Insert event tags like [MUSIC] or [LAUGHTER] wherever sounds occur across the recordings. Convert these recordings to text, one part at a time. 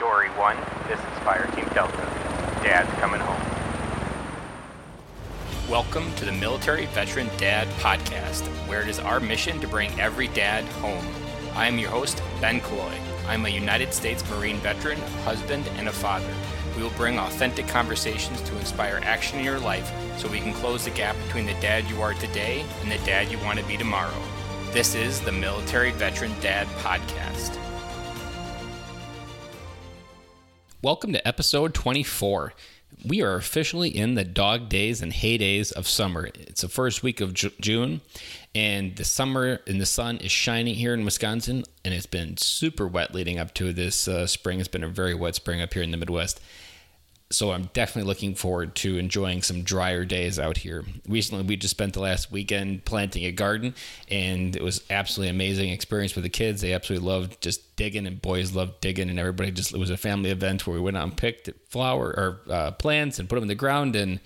Dory 1, this is Fire Team Delta. Dad's coming home. Welcome to the Military Veteran Dad Podcast, where it is our mission to bring every dad home. I am your host, Ben Killoy. I'm a United States Marine veteran, husband, and a father. We will bring authentic conversations to inspire action in your life so we can close the gap between the dad you are today and the dad you want to be tomorrow. This is the Military Veteran Dad Podcast. Welcome to episode 24. We are officially in the dog days and heydays of summer. It's the first week of Ju- June, and the summer and the sun is shining here in Wisconsin, and it's been super wet leading up to this uh, spring. It's been a very wet spring up here in the Midwest so I'm definitely looking forward to enjoying some drier days out here. Recently, we just spent the last weekend planting a garden, and it was absolutely amazing experience with the kids. They absolutely loved just digging, and boys loved digging, and everybody just it was a family event where we went out and picked flower or uh, plants and put them in the ground. And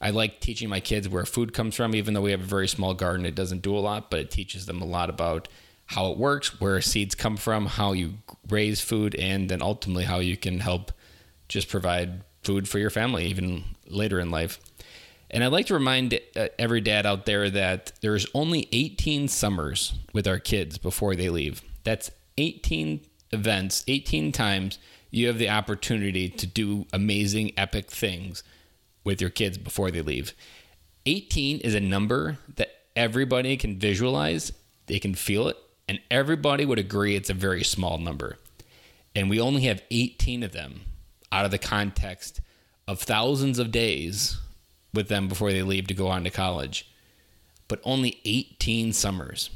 I like teaching my kids where food comes from, even though we have a very small garden. It doesn't do a lot, but it teaches them a lot about how it works, where seeds come from, how you raise food, and then ultimately how you can help just provide food for your family even later in life. And I'd like to remind uh, every dad out there that there's only 18 summers with our kids before they leave. That's 18 events, 18 times you have the opportunity to do amazing, epic things with your kids before they leave. 18 is a number that everybody can visualize, they can feel it, and everybody would agree it's a very small number. And we only have 18 of them out of the context of thousands of days with them before they leave to go on to college, but only 18 summers.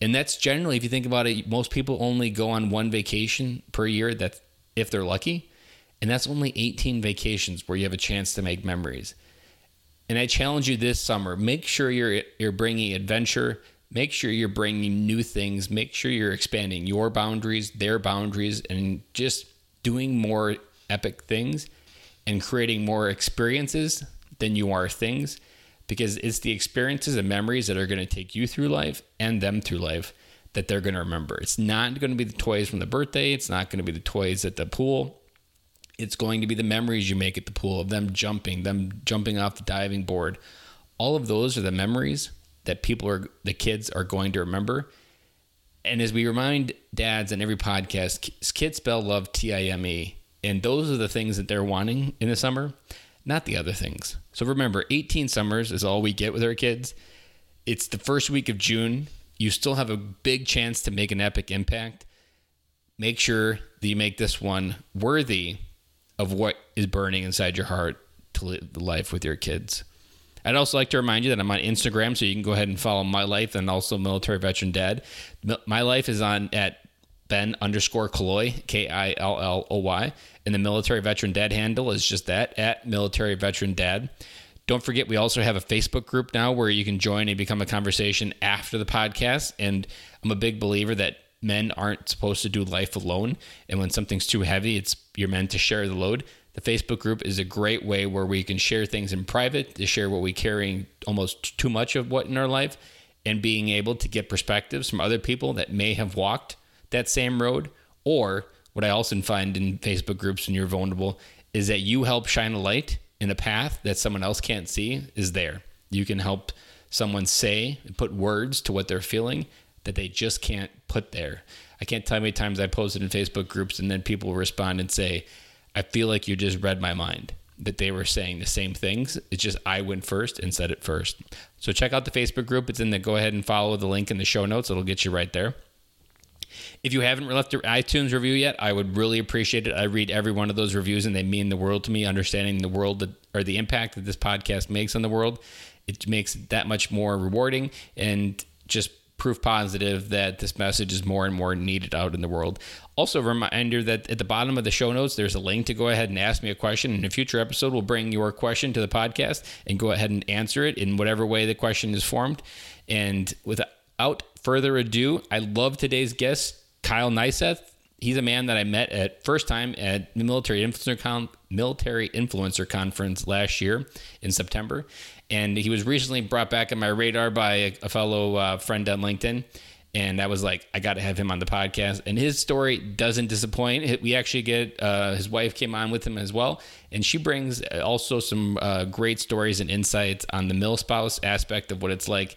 And that's generally, if you think about it, most people only go on one vacation per year. That if they're lucky, and that's only 18 vacations where you have a chance to make memories. And I challenge you this summer: make sure you're you're bringing adventure. Make sure you're bringing new things. Make sure you're expanding your boundaries, their boundaries, and just doing more epic things and creating more experiences than you are things because it's the experiences and memories that are going to take you through life and them through life that they're going to remember. It's not going to be the toys from the birthday, it's not going to be the toys at the pool. It's going to be the memories you make at the pool of them jumping, them jumping off the diving board. All of those are the memories that people are the kids are going to remember. And as we remind dads in every podcast, kids spell love T I M E and those are the things that they're wanting in the summer, not the other things. So remember, 18 summers is all we get with our kids. It's the first week of June. You still have a big chance to make an epic impact. Make sure that you make this one worthy of what is burning inside your heart to live life with your kids. I'd also like to remind you that I'm on Instagram, so you can go ahead and follow my life and also Military Veteran Dad. My life is on at Ben underscore Killoy, K I L L O Y. And the military veteran dad handle is just that at military veteran dad. Don't forget, we also have a Facebook group now where you can join and become a conversation after the podcast. And I'm a big believer that men aren't supposed to do life alone. And when something's too heavy, it's you're meant to share the load. The Facebook group is a great way where we can share things in private, to share what we carrying almost too much of what in our life, and being able to get perspectives from other people that may have walked that same road. Or what I also find in Facebook groups when you're vulnerable is that you help shine a light in a path that someone else can't see is there. You can help someone say and put words to what they're feeling that they just can't put there. I can't tell how many times I posted in Facebook groups and then people respond and say, I feel like you just read my mind. That they were saying the same things. It's just I went first and said it first. So check out the Facebook group. It's in the go ahead and follow the link in the show notes. It'll get you right there. If you haven't left an iTunes review yet, I would really appreciate it. I read every one of those reviews and they mean the world to me, understanding the world that, or the impact that this podcast makes on the world. It makes it that much more rewarding and just proof positive that this message is more and more needed out in the world. Also, a reminder that at the bottom of the show notes, there's a link to go ahead and ask me a question. In a future episode, we'll bring your question to the podcast and go ahead and answer it in whatever way the question is formed. And without further ado, I love today's guest, Kyle Nyseth. He's a man that I met at first time at the military influencer con- military influencer conference last year in September, and he was recently brought back on my radar by a, a fellow uh, friend on LinkedIn. and I was like, I got to have him on the podcast. And his story doesn't disappoint. We actually get uh, his wife came on with him as well, and she brings also some uh, great stories and insights on the mil spouse aspect of what it's like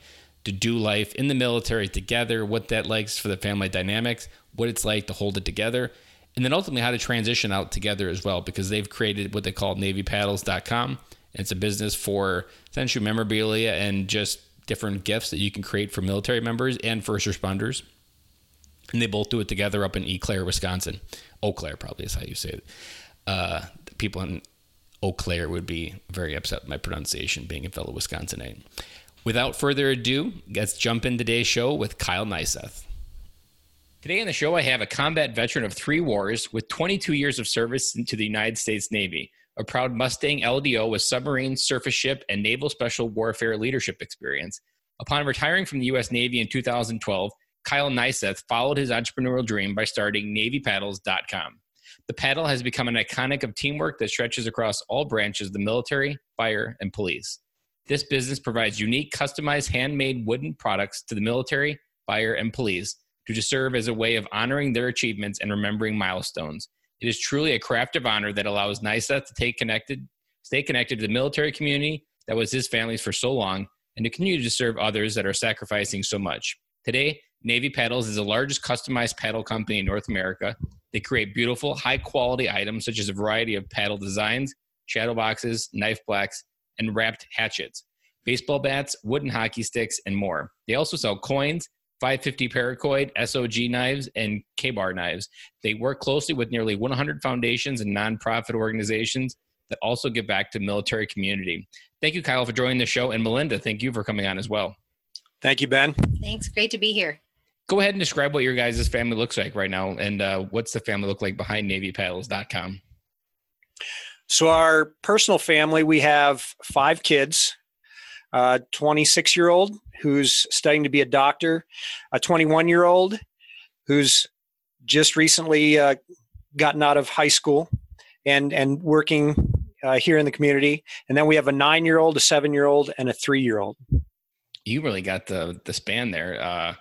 to do life in the military together, what that likes for the family dynamics, what it's like to hold it together, and then ultimately how to transition out together as well, because they've created what they call NavyPaddles.com. It's a business for essentially memorabilia and just different gifts that you can create for military members and first responders. And they both do it together up in Eau Claire, Wisconsin. Eau Claire probably is how you say it. Uh, people in Eau Claire would be very upset with my pronunciation, being a fellow Wisconsinite. Without further ado, let's jump in today's show with Kyle Nyseth. Today on the show, I have a combat veteran of three wars with 22 years of service to the United States Navy a proud Mustang LDO with submarine, surface ship, and naval special warfare leadership experience. Upon retiring from the U.S. Navy in 2012, Kyle Nyseth followed his entrepreneurial dream by starting NavyPaddles.com. The paddle has become an iconic of teamwork that stretches across all branches of the military, fire, and police. This business provides unique, customized, handmade wooden products to the military, fire, and police to serve as a way of honoring their achievements and remembering milestones. It is truly a craft of honor that allows Nyseth to take connected, stay connected to the military community that was his family's for so long, and to continue to serve others that are sacrificing so much. Today, Navy Paddles is the largest customized paddle company in North America. They create beautiful, high quality items such as a variety of paddle designs, shadow boxes, knife blacks, and wrapped hatchets, baseball bats, wooden hockey sticks, and more. They also sell coins, 550 paracord, SOG knives, and KA-BAR knives. They work closely with nearly 100 foundations and nonprofit organizations that also give back to military community. Thank you, Kyle, for joining the show, and Melinda, thank you for coming on as well. Thank you, Ben. Thanks. Great to be here. Go ahead and describe what your guys' family looks like right now, and uh, what's the family look like behind NavyPaddles.com. So, our personal family, we have five kids. A 26 year old who's studying to be a doctor, a 21 year old who's just recently uh, gotten out of high school and and working uh, here in the community, and then we have a nine year old, a seven year old, and a three year old. You really got the the span there. Uh,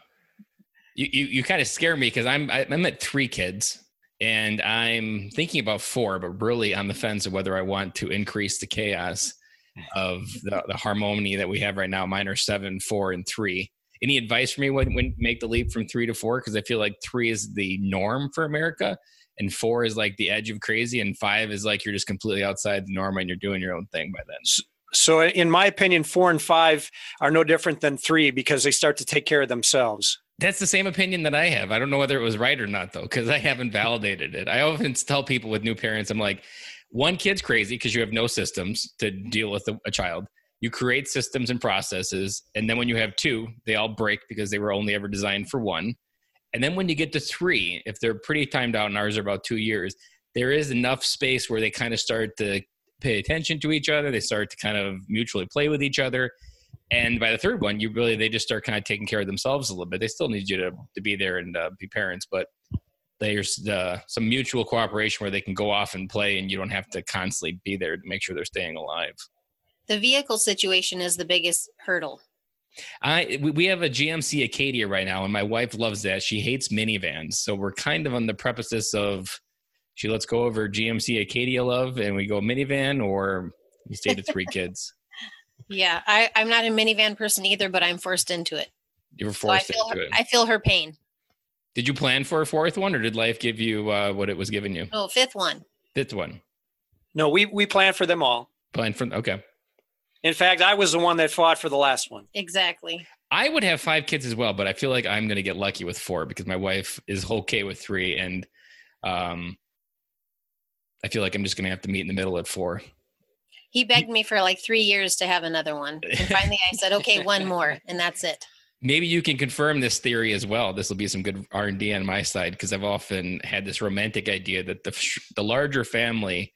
you you, you kind of scare me because I'm I'm at three kids. And I'm thinking about four, but really on the fence of whether I want to increase the chaos of the, the harmony that we have right now. Mine are seven, four, and three. Any advice for me when, when make the leap from three to four? Because I feel like three is the norm for America, and four is like the edge of crazy, and five is like you're just completely outside the norm and you're doing your own thing by then. So, in my opinion, four and five are no different than three because they start to take care of themselves. That's the same opinion that I have. I don't know whether it was right or not, though, because I haven't validated it. I often tell people with new parents, I'm like, one kid's crazy because you have no systems to deal with a, a child. You create systems and processes, and then when you have two, they all break because they were only ever designed for one. And then when you get to three, if they're pretty timed out, and ours are about two years, there is enough space where they kind of start to pay attention to each other. They start to kind of mutually play with each other. And by the third one, you really they just start kind of taking care of themselves a little bit. They still need you to to be there and uh, be parents, but there's uh, some mutual cooperation where they can go off and play and you don't have to constantly be there to make sure they're staying alive the vehicle situation is the biggest hurdle I we have a GMC Acadia right now, and my wife loves that. She hates minivans, so we're kind of on the premises of she let's go over GMC Acadia love, and we go minivan, or we stay to three [LAUGHS] kids. Yeah, I, I'm not a minivan person either, but I'm forced into it. You were forced so I feel into her, it. I feel her pain. Did you plan for a fourth one, or did life give you uh, what it was giving you? Oh, fifth one. Fifth one. No, we we planned for them all. Plan for okay. In fact, I was the one that fought for the last one. Exactly. I would have five kids as well, but I feel like I'm going to get lucky with four because my wife is okay with three, and um, I feel like I'm just going to have to meet in the middle at four. He begged me for like three years to have another one, and finally I said, "Okay, one more, and that's it." Maybe you can confirm this theory as well. This will be some good R and D on my side because I've often had this romantic idea that the the larger family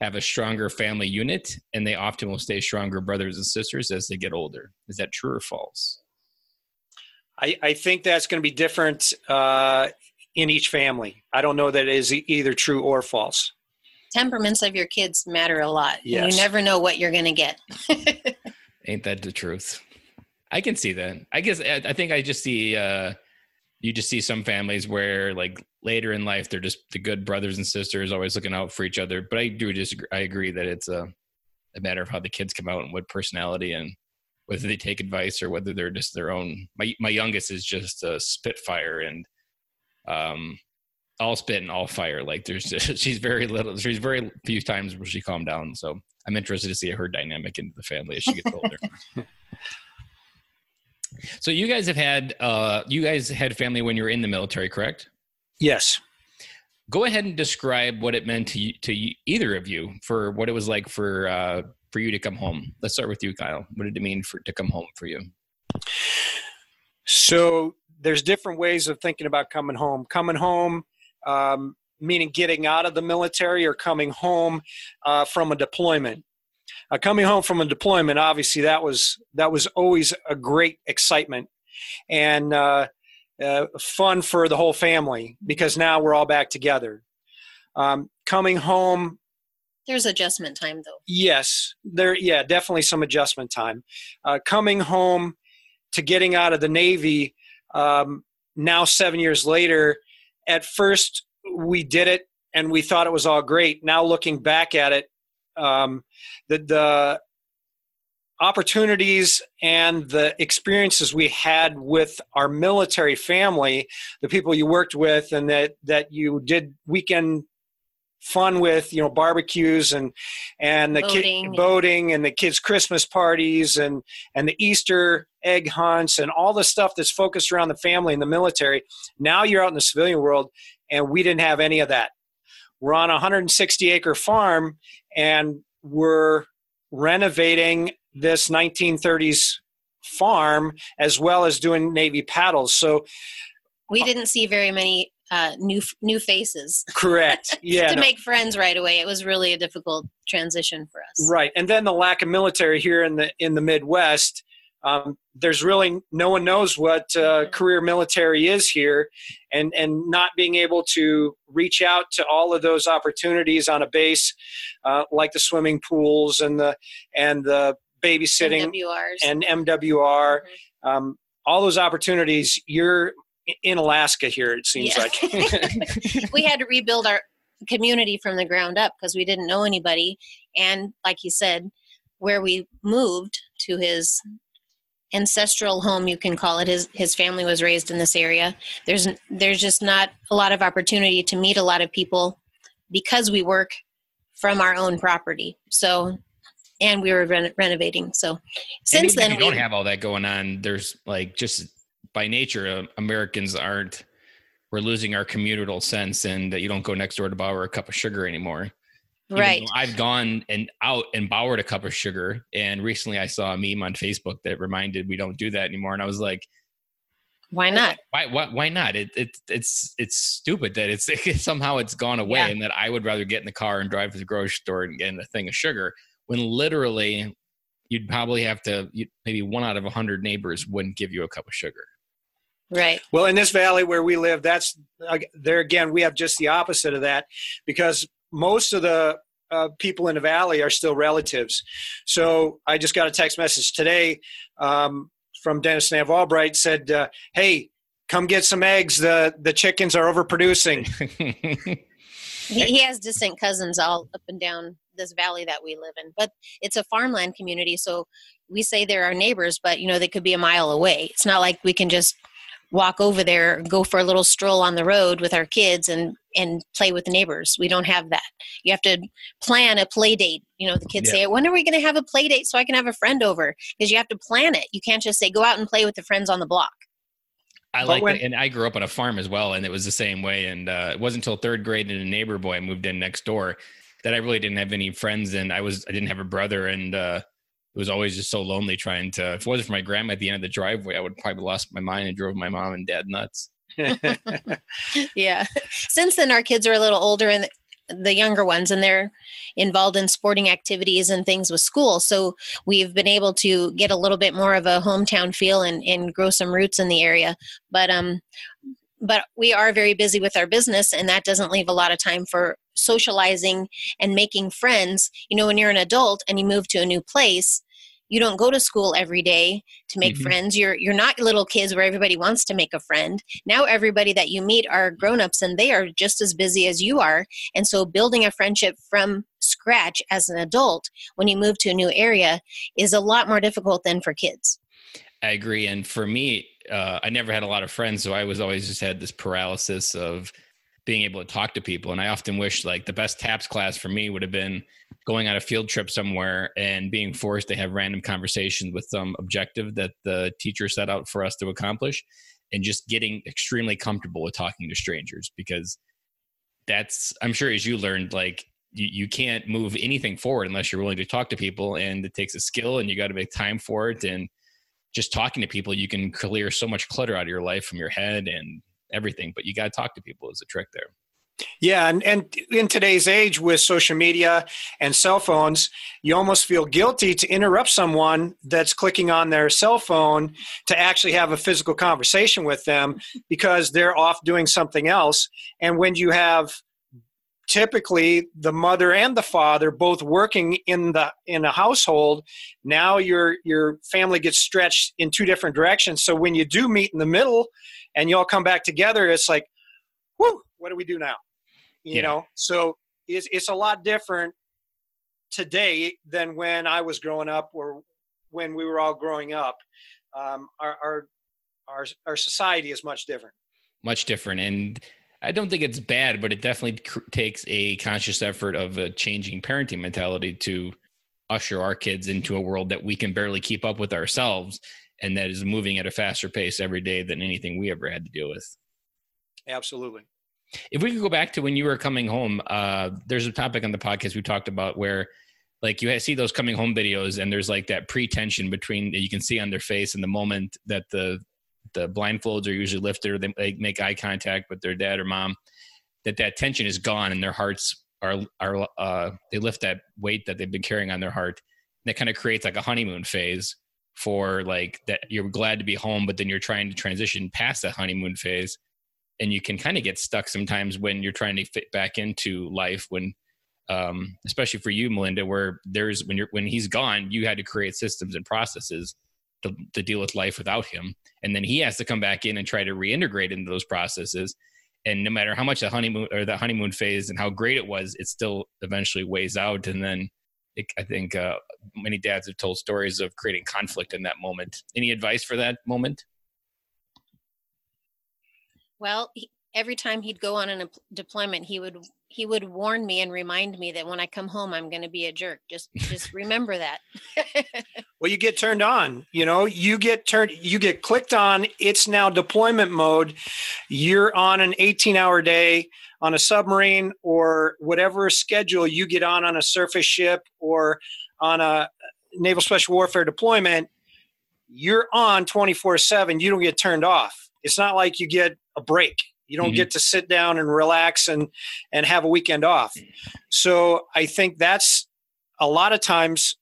have a stronger family unit, and they often will stay stronger brothers and sisters as they get older. Is that true or false? I, I think that's going to be different uh, in each family. I don't know that it is either true or false. Temperaments of your kids matter a lot. Yes. You never know what you're going to get. [LAUGHS] Ain't that the truth? I can see that. I guess I think I just see uh, you just see some families where like later in life they're just the good brothers and sisters always looking out for each other but i do disagree i agree that it's a, a matter of how the kids come out and what personality and whether they take advice or whether they're just their own my my youngest is just a spitfire and um all spit and all fire like there's just, [LAUGHS] she's very little she's very few times where she calmed down so i'm interested to see her dynamic into the family as she gets older [LAUGHS] so you guys have had uh you guys had family when you were in the military correct Yes. go ahead and describe what it meant to you, to you, either of you for what it was like for uh, for you to come home. Let's start with you, Kyle. What did it mean for to come home for you? So there's different ways of thinking about coming home. Coming home, um, meaning getting out of the military, or coming home uh, from a deployment. Uh, coming home from a deployment, obviously, that was that was always a great excitement and uh, uh, fun for the whole family because now we're all back together. Um, coming home There's adjustment time though. Yes, there. Yeah, definitely some adjustment time. Uh, coming home to getting out of the Navy um, now, seven years later. At first, we did it and we thought it was all great. Now, looking back at it, um, the the opportunities and the experiences we had with our military family, the people you worked with, and that that you did weekend fun with you know barbecues and and the Boating. kid boating and the kids christmas parties and and the easter egg hunts and all the stuff that's focused around the family and the military. Now you're out in the civilian world and we didn't have any of that. We're on a 160 acre farm and we're renovating this 1930s farm as well as doing navy paddles. So We didn't see very many uh, new new faces correct [LAUGHS] yeah to no. make friends right away. It was really a difficult transition for us. Right, and then the lack of military here in the in the Midwest. Um, there's really no one knows what uh, career military is here, and and not being able to reach out to all of those opportunities on a base, uh, like the swimming pools and the and the babysitting MWRs. and MWR, Mhm. um, all those opportunities. You're in Alaska here. It seems Yeah. like. [LAUGHS] we had to rebuild our community from the ground up because we didn't know anybody. And like you said, where we moved to his ancestral home, you can call it. His his family was raised in this area. There's there's just not a lot of opportunity to meet a lot of people because we work from our own property. So, and we were reno- renovating. So, since even then you don't we have all that going on. There's like just by nature, uh, Americans aren't. We're losing our communal sense, and that you don't go next door to borrow a cup of sugar anymore. Even right. I've gone and out and borrowed a cup of sugar, and recently I saw a meme on Facebook that reminded we don't do that anymore, and I was like, Why not? why why why not? It, it it's it's stupid that it's [LAUGHS] somehow it's gone away, Yeah. and that I would rather get in the car and drive to the grocery store and get a thing of sugar when literally you'd probably have to you, maybe one out of a hundred neighbors wouldn't give you a cup of sugar. Right. Well, in this valley where we live, that's uh, there again. We have just the opposite of that because most of the uh, people in the valley are still relatives. So I just got a text message today um, from Dennis Nav Albright said, uh, "Hey, come get some eggs. The the chickens are overproducing." [LAUGHS] He, he has distant cousins all up and down this valley that we live in, but it's a farmland community. So we say they're our neighbors, but you know they could be a mile away. It's not like we can just walk over there, go for a little stroll on the road with our kids, and and play with the neighbors. We don't have that. You have to plan a play date. You know, the kids say, "When are we going to have a play date so I can have a friend over?" Because you have to plan it. You can't just say, "Go out and play with the friends on the block." I But like when- that, and I grew up on a farm as well, and it was the same way. And uh, it wasn't until third grade and a neighbor boy moved in next door that I really didn't have any friends, and I was I didn't have a brother, and uh, it was always just so lonely trying to. If it wasn't for my grandma at the end of the driveway, I would probably lost my mind and drove my mom and dad nuts. [LAUGHS] yeah. Since then, our kids are a little older and the younger ones, and they're involved in sporting activities and things with school. So we've been able to get a little bit more of a hometown feel and, and grow some roots in the area. But um, but we are very busy with our business, and that doesn't leave a lot of time for socializing and making friends. You know, when you're an adult and you move to a new place, you don't go to school every day to make Mhm. friends you're you're not little kids where everybody wants to make a friend now everybody that you meet are grown-ups and they are just as busy as you are and so building a friendship from scratch as an adult when you move to a new area is a lot more difficult than for kids I agree. And for me, uh, I never had a lot of friends, so I was always just had this paralysis of being able to talk to people. And I often wish like the best TAPS class for me would have been going on a field trip somewhere and being forced to have random conversations with some objective that the teacher set out for us to accomplish, and just getting extremely comfortable with talking to strangers because that's I'm sure as you learned like. You, you can't move anything forward unless you're willing to talk to people and it takes a skill and you got to make time for it and just talking to people, you can clear so much clutter out of your life from your head and everything. But you got to talk to people is a trick there. Yeah, and, and in today's age with social media and cell phones, you almost feel guilty to interrupt someone that's clicking on their cell phone to actually have a physical conversation with them because they're off doing something else. And when you have typically the mother and the father both working in the in a household now your your family gets stretched in two different directions so when you do meet in the middle and you all come back together it's like whoo what do we do now you Yeah. know so it's, it's a lot different today than when i was growing up or when we were all growing up um, our, our our our society is much different Much different. And I don't think it's bad, but it definitely cr- takes a conscious effort of a changing parenting mentality to usher our kids into a world that we can barely keep up with ourselves and that is moving at a faster pace every day than anything we ever had to deal with. absolutely if we could go back to when you were coming home, uh, there's a topic on the podcast we talked about where like you see those coming home videos and there's like that pre-tension between you can see on their face in the moment that the the blindfolds are usually lifted or they, they make eye contact with their dad or mom that that tension is gone and their hearts are are uh, they lift that weight that they've been carrying on their heart. And that kind of creates like a honeymoon phase for like that you're glad to be home but then you're trying to transition past that honeymoon phase and you can kind of get stuck sometimes when you're trying to fit back into life when um, especially for you melinda where there's when you're when he's gone you had to create systems and processes to, to deal with life without him. And then he has to come back in and try to reintegrate into those processes. And no matter how much the honeymoon or the honeymoon phase and how great it was it still eventually weighs out. And then it, i think uh, many dads have told stories of creating conflict in that moment. Any advice for that moment Well, he, every time he'd go on a deployment, he would he would warn me and remind me that when I come home, I'm going to be a jerk. Just just remember that. [LAUGHS] well you get turned on you know you get turned you get clicked on it's now deployment mode you're on an 18 hour day on a submarine or whatever schedule you get on on a surface ship or on a naval special warfare deployment you're on 24 7 you don't get turned off it's not like you get a break you don't Mhm. get to sit down and relax and and have a weekend off so i think that's a lot of times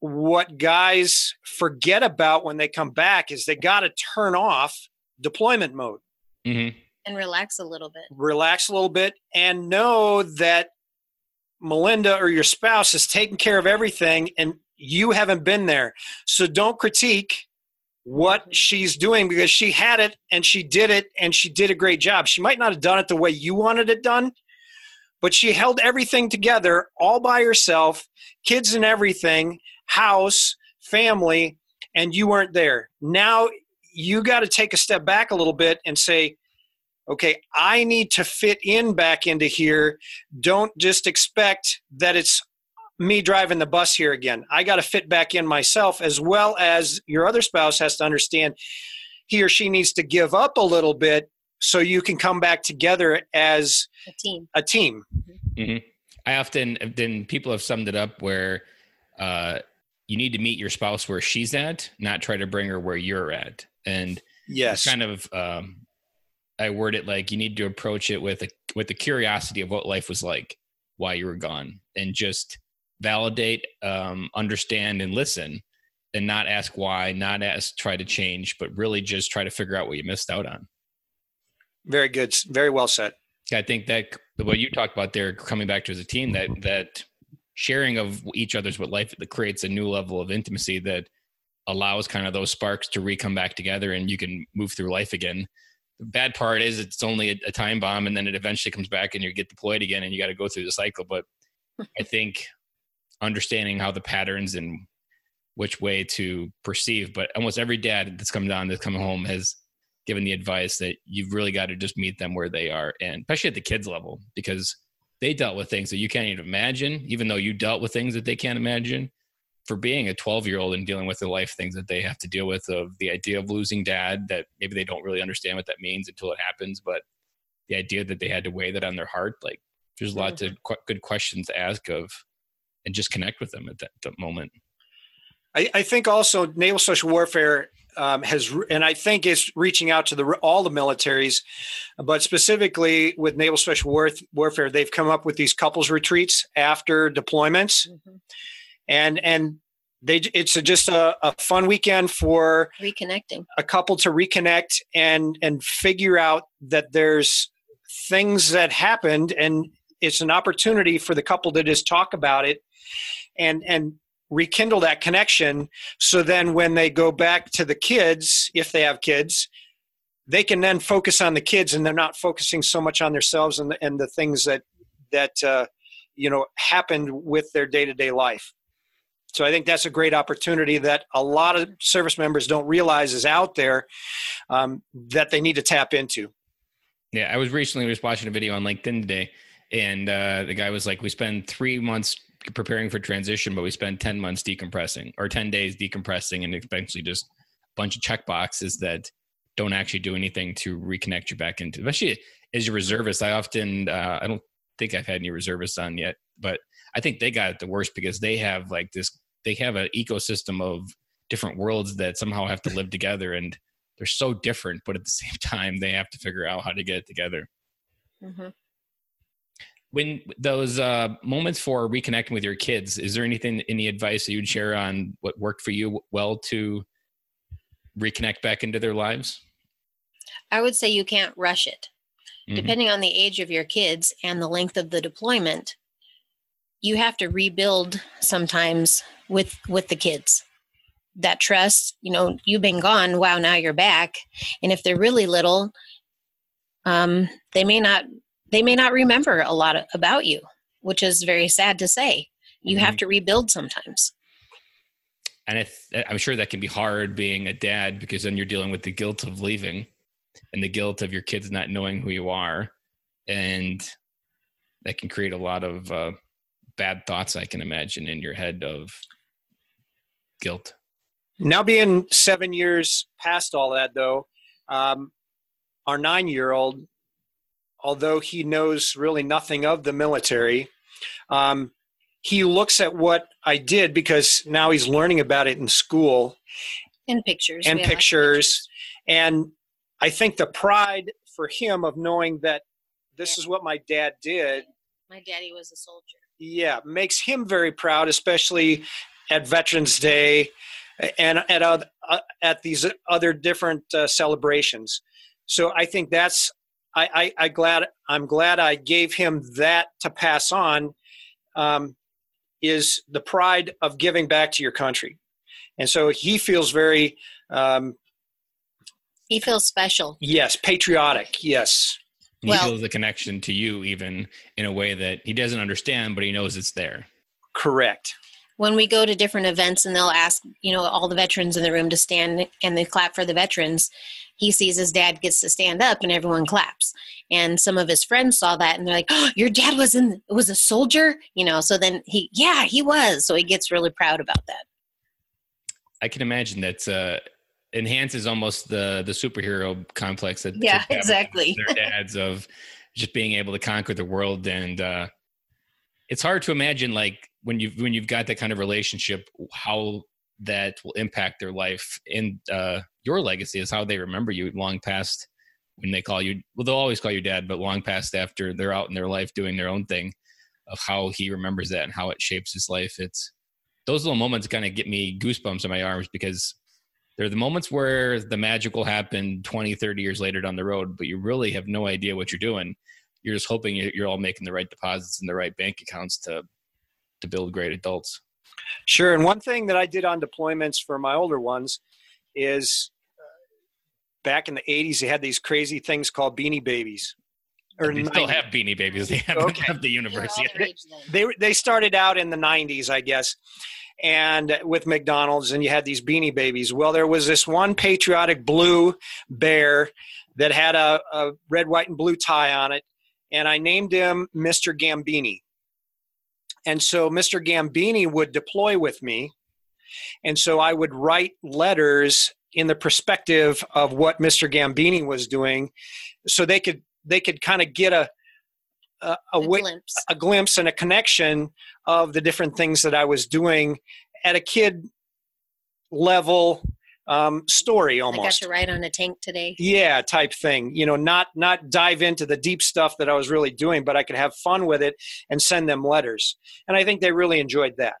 what guys forget about when they come back is they got to turn off deployment mode mm-hmm. and relax a little bit. relax a little bit and know that melinda or your spouse is taking care of everything and you haven't been there so don't critique what she's doing because she had it and she did it and she did a great job. She might not have done it the way you wanted it done but she held everything together all by herself kids and everything house family and you weren't there. Now you got to take a step back a little bit and say okay i need to fit in back into here. Don't just expect that it's me driving the bus here again. I got to fit back in myself as well as your other spouse has to understand he or she needs to give up a little bit so you can come back together as A team. a team. I often then people have summed it up where uh, you need to meet your spouse where she's at, not try to bring her where you're at. And yes. kind of um, I word it like you need to approach it with a with the curiosity of what life was like while you were gone, and just validate, um, understand, and listen, and not ask why, not ask try to change, but really just try to figure out what you missed out on. very good. Very well said. I think that what you talked about there, coming back to as a team, that that sharing of each other's what life that creates a new level of intimacy that allows kind of those sparks to re-come back together and you can move through life again. The bad part is it's only a, a time bomb and then it eventually comes back and you get deployed again and you got to go through the cycle but [LAUGHS] i think understanding how the patterns and which way to perceive but almost every dad that's come down that's come home has given the advice that you've really got to just meet them where they are and especially at the kids level because they dealt with things that you can't even imagine even though you dealt with things that they can't imagine. For being a 12 year old and dealing with the life things that they have to deal with of the idea of losing dad that maybe they don't really understand what that means until it happens but the idea that they had to weigh that on their heart like there's lots mm-hmm. of qu- good questions to ask of and just connect with them at that, that moment. I, I, think also naval special warfare um, has, and I think is reaching out to the all the militaries, but specifically with naval special warfare, they've come up with these couples retreats after deployments, mm-hmm. and and they it's a, just a, a, fun weekend for reconnecting. a couple to reconnect and and figure out that there's things that happened and it's an opportunity for the couple to just talk about it and and rekindle that connection. So then when they go back to the kids if they have kids they can then focus on the kids and they're not focusing so much on themselves and the, and the things that that uh, you know happened with their day-to-day life. So i think that's a great opportunity that a lot of service members don't realize is out there um, that they need to tap into. Yeah i was recently just watching a video on linkedin today and uh, the guy was like we spend three months preparing for transition, but we spend 10 months decompressing or 10 days decompressing and eventually just a bunch of check boxes that don't actually do anything to reconnect you back into, especially as a reservist. I often, uh, I don't think I've had any reservists on yet, but I think they got it the worst because they have like this, they have an ecosystem of different worlds that somehow have to live together and they're so different, but at the same [LAUGHS] time, they have to figure out how to get it together. Mm-hmm when those uh, moments for reconnecting with your kids is there anything any advice that you'd share on what worked for you well to reconnect back into their lives? I would say you can't rush it. Mm-hmm. depending on the age of your kids and the length of the deployment you have to rebuild sometimes with with the kids. That trust you know you've been gone wow now you're back. And if they're really little um, they may not they may not remember a lot about you, which is very sad to say. You mm-hmm. have to rebuild sometimes. And if, I'm sure that can be hard being a dad because then you're dealing with the guilt of leaving and the guilt of your kids not knowing who you are. And that can create a lot of uh, bad thoughts, I can imagine, in your head of guilt. Now, being seven years past all that, though, um, our nine year old although he knows really nothing of the military, um, he looks at what I did because now he's learning about it in school. In pictures. And pictures. pictures. And I think the pride for him of knowing that this is what my dad did. My daddy was a soldier. Yeah, makes him very proud, especially at Veterans Day and at uh, at these other different uh, celebrations. So I think that's I, I, I glad I'm glad I gave him that to pass on. Um, is the pride of giving back to your country, and so he feels very. Um, he feels special. Yes, patriotic. Yes. He well, feels the connection to you, even in a way that he doesn't understand, but he knows it's there. Correct when we go to different events and they'll ask you know all the veterans in the room to stand and they clap for the veterans he sees his dad gets to stand up and everyone claps. And some of his friends saw that and they're like oh your dad was in was a soldier? You know so then he yeah he was. So he gets really proud about that. I can imagine that uh enhances almost the the superhero complex that yeah exactly. their dads of just being able to conquer the world. And uh it's hard to imagine like when you've when you've got that kind of relationship how that will impact their life and uh, your legacy is how they remember you long past when they call you well they'll always call you dad but long past after they're out in their life doing their own thing of how he remembers that and how it shapes his life it's those little moments kind of get me goosebumps in my arms because they're the moments where the magic will happen 20 30 years later down the road but you really have no idea what you're doing you're just hoping you're all making the right deposits in the right bank accounts to to build great adults. Sure. And one thing that I did on deployments for my older ones is back in the 80s, they had these crazy things called beanie babies. Or they still have beanie babies. They haven't okay. the universe yet. They, they started out in the 90s, I guess, and with McDonald's, and you had these beanie babies. Well, there was this one patriotic blue bear that had a, a red, white, and blue tie on it, and I named him Mr. Gambini. And so Mr. Gambini would deploy with me. And so I would write letters in the perspective of what Mr. Gambini was doing so they could they could kind of get a a, a, a, glimpse. a glimpse and a connection of the different things that I was doing at a kid level um, story almost. I got to ride on a tank today. Yeah, type thing. You know, not not dive into the deep stuff that I was really doing, but I could have fun with it and send them letters. And I think they really enjoyed that.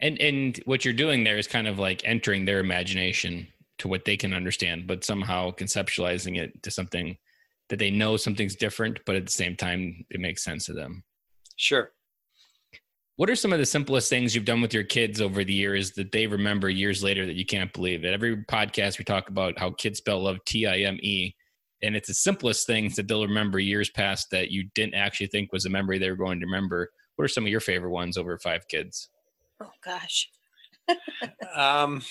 And and what you're doing there is kind of like entering their imagination to what they can understand, but somehow conceptualizing it to something that they know something's different, but at the same time it makes sense to them. Sure. What are some of the simplest things you've done with your kids over the years that they remember years later that you can't believe? At every podcast, we talk about how kids spell love T I M E, and it's the simplest things that they'll remember years past that you didn't actually think was a memory they were going to remember. What are some of your favorite ones over five kids? Oh gosh. um,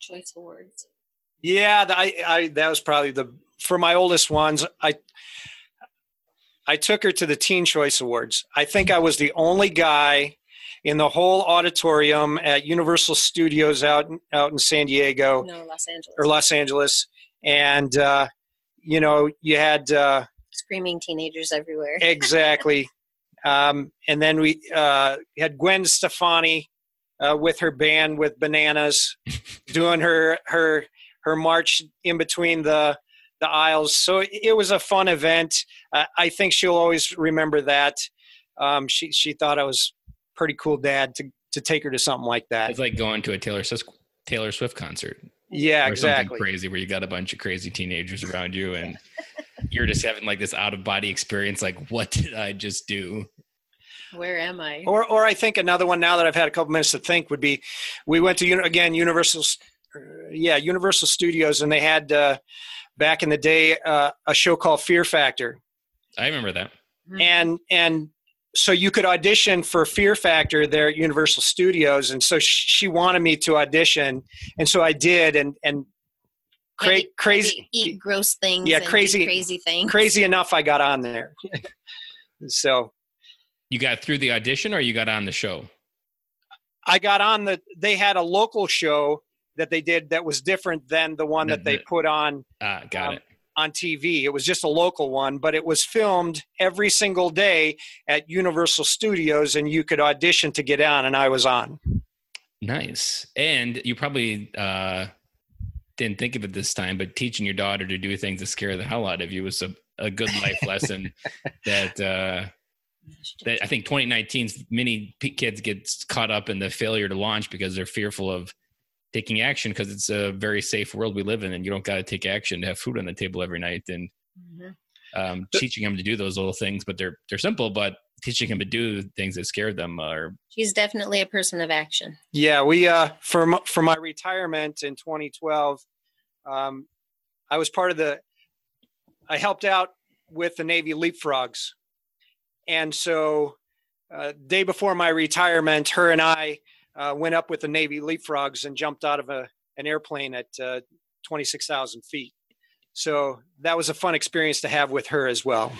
choice of words. Yeah, I, I that was probably the for my oldest ones. I I took her to the Teen Choice Awards. I think I was the only guy in the whole auditorium at Universal Studios out out in San Diego. No, Los Angeles. Or Los Angeles, and uh, you know you had uh, screaming teenagers everywhere. exactly, [LAUGHS] um, and then we uh, had Gwen Stefani uh, with her band with bananas, [LAUGHS] doing her her her march in between the the aisles. So it was a fun event. Uh, I think she'll always remember that. Um, she she thought I was pretty cool dad to to take her to something like that. It's like going to a Taylor Swift Taylor Swift concert. Yeah, or exactly. Something crazy where you got a bunch of crazy teenagers around you and [LAUGHS] you're just having like this out of body experience. Like, what did I just do? Where am I? Or, or I think another one now that I've had a couple minutes to think would be, we went to again Universal, uh, yeah, Universal Studios, and they had uh, back in the day uh, a show called Fear Factor. I remember that. Mm-hmm. And and so you could audition for Fear Factor there at Universal Studios, and so she wanted me to audition, and so I did, and and cra- eat, crazy eat gross things, yeah, crazy crazy things, crazy enough. I got on there. [LAUGHS] so you got through the audition, or you got on the show. I got on the. They had a local show that they did that was different than the one that they put on. Ah, got um, it. On TV, it was just a local one, but it was filmed every single day at Universal Studios, and you could audition to get on, and I was on. Nice, and you probably uh, didn't think of it this time, but teaching your daughter to do things that scare the hell out of you was a, a good life [LAUGHS] lesson that. Uh, that I think 2019's many kids get caught up in the failure to launch because they're fearful of taking action because it's a very safe world we live in and you don't got to take action to have food on the table every night and mm-hmm. um, teaching them to do those little things but they're they're simple but teaching them to do things that scared them or she's definitely a person of action yeah we uh for for my retirement in 2012 um i was part of the i helped out with the navy leapfrogs and so uh, day before my retirement her and i uh, went up with the Navy leapfrogs and jumped out of a, an airplane at uh, 26,000 feet. So that was a fun experience to have with her as well.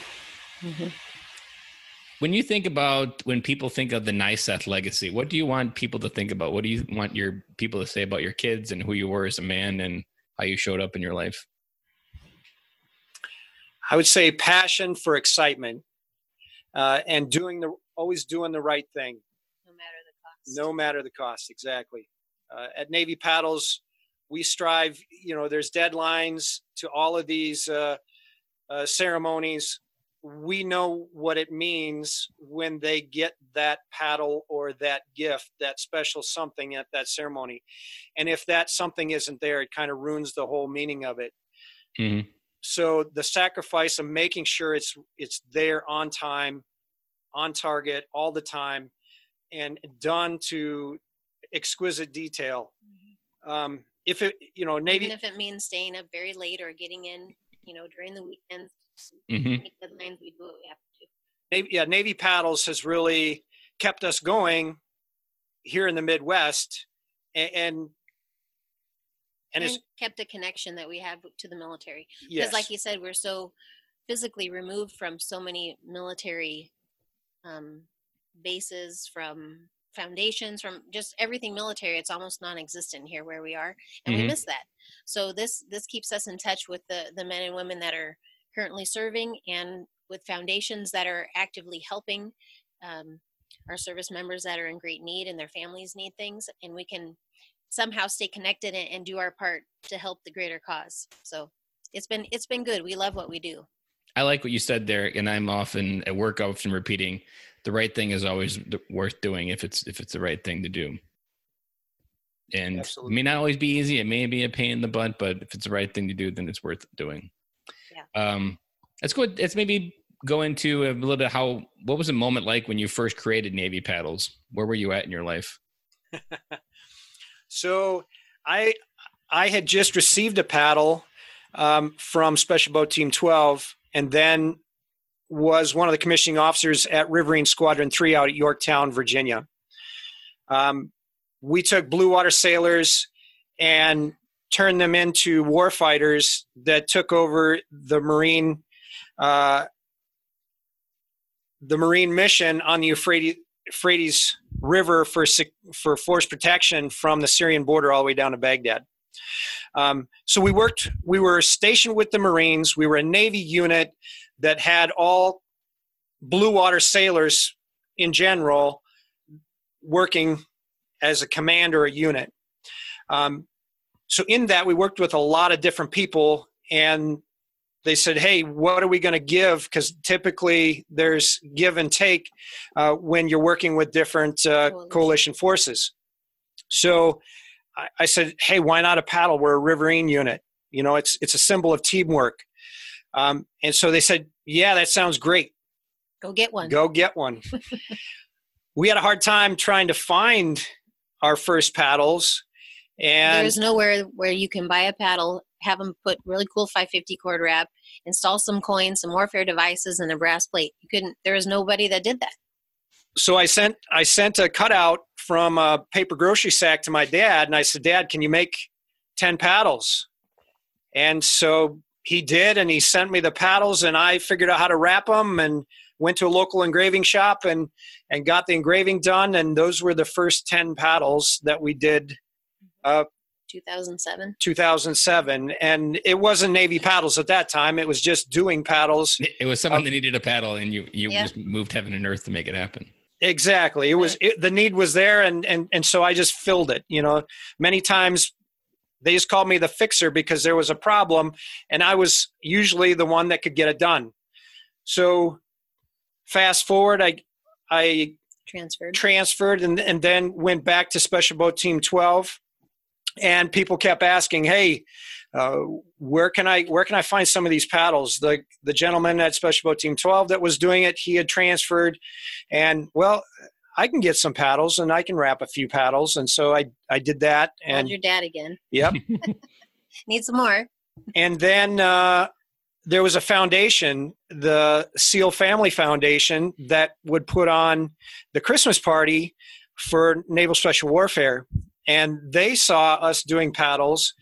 Mm-hmm. When you think about when people think of the NYSETH legacy, what do you want people to think about? What do you want your people to say about your kids and who you were as a man and how you showed up in your life? I would say passion for excitement uh, and doing the always doing the right thing no matter the cost No matter the cost, exactly uh, at navy paddles we strive you know there's deadlines to all of these uh, uh, ceremonies we know what it means when they get that paddle or that gift that special something at that ceremony and if that something isn't there it kind of ruins the whole meaning of it mm-hmm. so the sacrifice of making sure it's it's there on time, on target all the time, and done to exquisite detail. Um, if it, you know, maybe Even if it means staying up very late or getting in, you know, during the weekends, Mhm. make deadlines, we do what we have to. Navy, yeah, Navy paddles has really kept us going here in the Midwest, and and, and And, it's kept a connection that we have to the military. Because, yes, like you said, we're so physically removed from so many military um, bases, from foundations, from just everything military. It's almost non-existent here where we are, and we Mhm. miss that. So this this keeps us in touch with the the men and women that are currently serving, and with foundations that are actively helping um, our service members that are in great need and their families need things, and we can somehow stay connected and, and do our part to help the greater cause. So it's been it's been good. We love what we do. I like what you said there, and I'm often at work often repeating, the right thing is always worth doing if it's if it's the right thing to do. And Absolutely. it may not always be easy. It may be a pain in the butt, but if it's the right thing to do, then it's worth doing. Yeah. Um, let's go. Let's maybe go into a little bit how. What was the moment like when you first created Navy paddles? Where were you at in your life? [LAUGHS] So I I had just received a paddle um, from Special Boat Team 12, and then was one of the commissioning officers at Riverine Squadron 3 out at Yorktown, Virginia. Um, we took blue water sailors and turned them into war fighters that took over the Marine uh, the Marine mission on the Euphrates, Euphrates River for for force protection from the Syrian border all the way down to Baghdad. Um, so we worked. We were stationed with the Marines. We were a Navy unit that had all blue water sailors in general working as a command or a unit. Um, so in that, we worked with a lot of different people, and they said, "Hey, what are we going to give?" Because typically there's give and take uh, when you're working with different uh, Coalition. coalition forces. So I, I said, "Hey, why not a paddle? We're a riverine unit. You know, it's it's a symbol of teamwork." Um, and so they said, "Yeah, that sounds great. Go get one. Go get one." [LAUGHS] we had a hard time trying to find our first paddles, and There's nowhere where you can buy a paddle, have them put really cool 550 cord wrap, install some coins, some warfare devices, and a brass plate. You couldn't. There was nobody that did that. so I sent I sent a cutout from a paper grocery sack to my dad, and I said, "Dad, can you make ten paddles?" And so he did, and he sent me the paddles, and I figured out how to wrap them, and went to a local engraving shop and and got the engraving done, and those were the first ten paddles that we did. Uh, 2007. 2007, and it wasn't Navy paddles at that time. It was just doing paddles. It was someone that needed a paddle, and you you Yeah. just moved heaven and earth to make it happen. Exactly. It was it, the need was there, and and and so I just filled it. You know, many times they just called me the fixer because there was a problem, and I was usually the one that could get it done. So fast forward, I I Transferred. transferred and, and then went back to Special Boat Team 12. And people kept asking, "Hey, uh, where can I where can I find some of these paddles?" The the gentleman at Special Boat Team 12 that was doing it, he had transferred, and well, I can get some paddles and I can wrap a few paddles, and so I I did that. Called And your dad again. yep, [LAUGHS] [LAUGHS] Need some more. and then uh, there was a foundation, the Seal Family Foundation, that would put on the Christmas party for Naval Special Warfare, and they saw us doing paddles,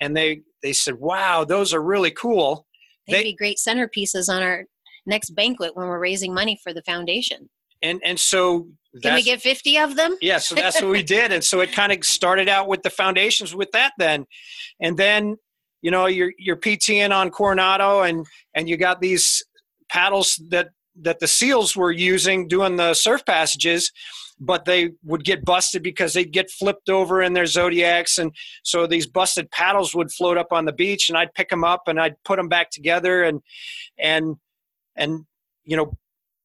and they they said, "Wow, those are really cool." They'd They- be great centerpieces on our next banquet when we're raising money for the foundation. And and so Can we get 50 of them? yeah so that's what we did and so it kind of started out with the foundations with that then and then you know you're you're pting on coronado and and you got these paddles that that the seals were using doing the surf passages but they would get busted because they'd get flipped over in their zodiacs and so these busted paddles would float up on the beach and i'd pick them up and i'd put them back together and and and you know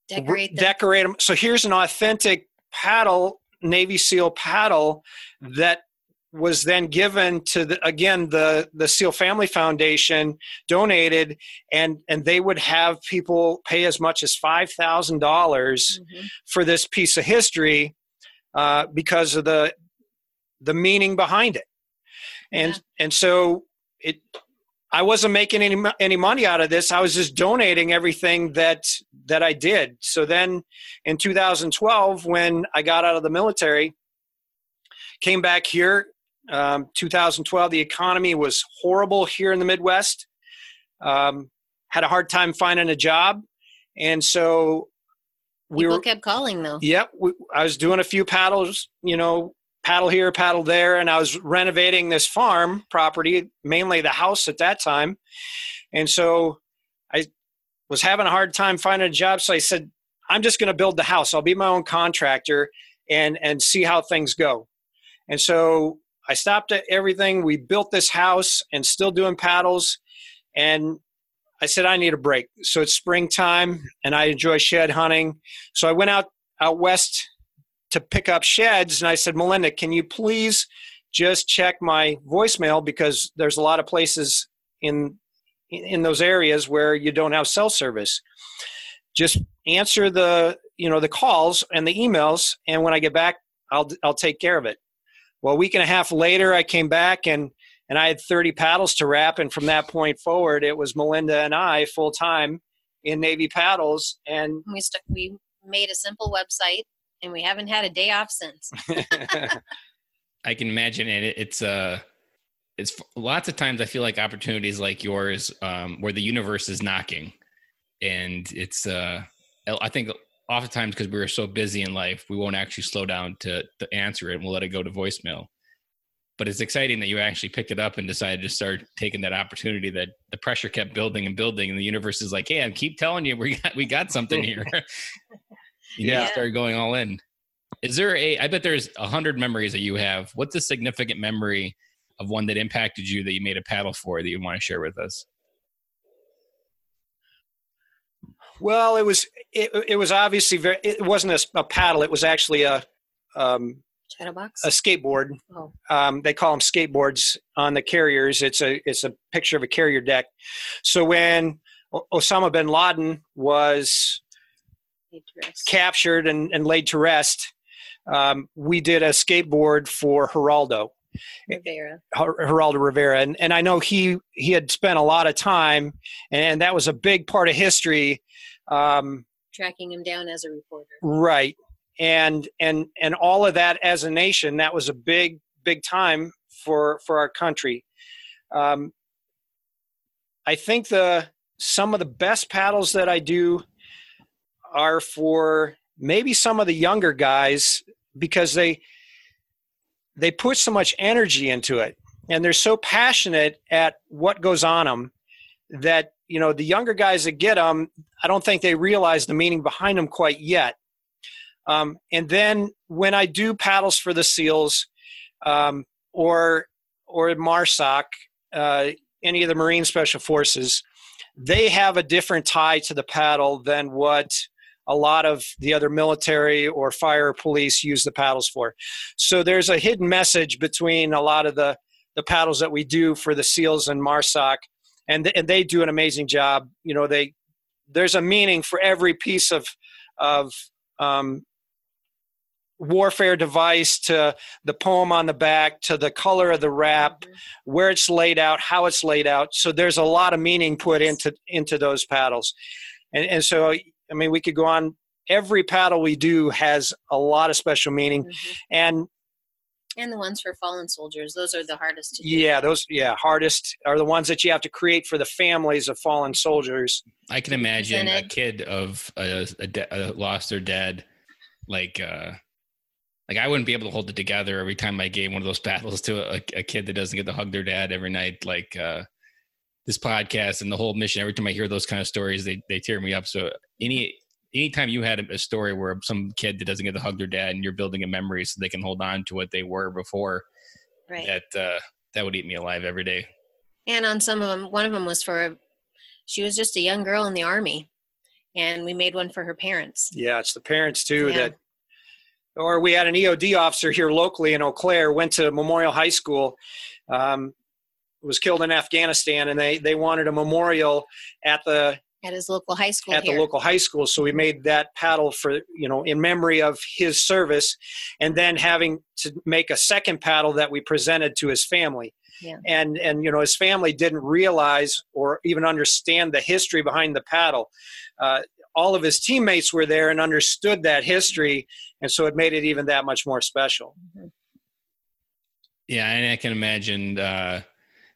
Decorate them. decorate them. So here's an authentic paddle, Navy SEAL paddle that was then given to the again the the seal family foundation donated and and they would have people pay as much as five thousand dollars Mhm. for this piece of history uh, because of the the meaning behind it. And and so it i wasn't making any any money out of this. I was just donating everything that that i did. So then in 2012 when i got out of the military came back here um, 2012 the economy was horrible here in the midwest um, had a hard time finding a job and so we People were kept calling though. Yep, we, I was doing a few paddles, you know, paddle here, paddle there, and I was renovating this farm property, mainly the house at that time. And so I was having a hard time finding a job, so I said, I'm just going to build the house. I'll be my own contractor and and see how things go. And so I stopped at everything. We built this house and still doing paddles and I said I need a break. So it's springtime and I enjoy shed hunting. So I went out out west to pick up sheds and I said, Melinda, can you please just check my voicemail because there's a lot of places in in those areas where you don't have cell service. Just answer the you know the calls and the emails and when I get back I'll I'll take care of it. Well, a week and a half later I came back and and I had 30 paddles to wrap and from that point forward it was Melinda and I full time in Navy paddles and We st- we made a simple website and we haven't had a day off since. [LAUGHS] [LAUGHS] I can imagine it. It's uh it's lots of times I feel like opportunities like yours, um, where the universe is knocking, and it's uh, I think oftentimes because we were so busy in life, we won't actually slow down to to answer it, and we'll let it go to voicemail. But it's exciting that you actually picked it up and decided to start taking that opportunity. That the pressure kept building and building, and the universe is like, "Hey, I keep telling you, we got we got something [LAUGHS] here." [LAUGHS] you Yeah. yeah. start going all in. Is there a? I bet there's a hundred memories that you have. What's a significant memory of one that impacted you that you made a paddle for that you want to share with us? Well, it was it, it was obviously very. It wasn't a, a paddle. It was actually a um, a skateboard. oh, Um, they call them skateboards on the carriers. It's a it's a picture of a carrier deck. So when Osama bin Laden was need to rest. captured and, and laid to rest, um, we did a skateboard for Geraldo. Rivera. Ger- Geraldo Rivera, and and I know he he had spent a lot of time, and that was a big part of history. Um, Tracking him down as a reporter. right and and and all of that as a nation that was a big big time for for our country um, i think the some of the best paddles that i do are for maybe some of the younger guys because they they put so much energy into it and they're so passionate at what goes on them that you know the younger guys that get them i don't think they realize the meaning behind them quite yet. Um, and then when I do paddles for the seals, um, or or MARSOC, uh, any of the Marine Special Forces, they have a different tie to the paddle than what a lot of the other military or fire or police use the paddles for. So there's a hidden message between a lot of the the paddles that we do for the SEALs and MARSOC, and and they do an amazing job. You know, they there's a meaning for every piece of of um, warfare device to the poem on the back to the color of the wrap Mhm. where it's laid out how it's laid out so there's a lot of meaning put into into those paddles and and so i mean we could go on every paddle we do has a lot of special meaning Mhm. and And the ones for fallen soldiers. Those are the hardest to do. yeah those yeah hardest are the ones that you have to create for the families of fallen soldiers I can imagine a kid of a, a, de- a lost or dead, like uh, like I wouldn't be able to hold it together every time I gave one of those [LAUGHS] battles to a, a kid that doesn't get to hug their dad every night. Like uh, this podcast and the whole mission. Every time I hear those kind of stories, they they tear me up. So any anytime you had a, a story where some kid that doesn't get to hug their dad and you're building a memory so they can hold on to what they were before, Right. that uh, that would eat me alive every day. And on some of them, one of them was for, a, she was just a young girl in the army. And we made one for her parents. yeah it's the parents too Yeah. that or we had an EOD officer here locally in Eau Claire, went to Memorial High School, um, was killed in Afghanistan, and they they wanted a memorial at the at his local high school at here. the local high school. So we made that paddle for you know in memory of his service, and then having to make a second paddle that we presented to his family. Yeah. And and you know his family didn't realize or even understand the history behind the paddle. Uh, all of his teammates were there and understood that history, and so it made it even that much more special. Yeah, and I can imagine uh,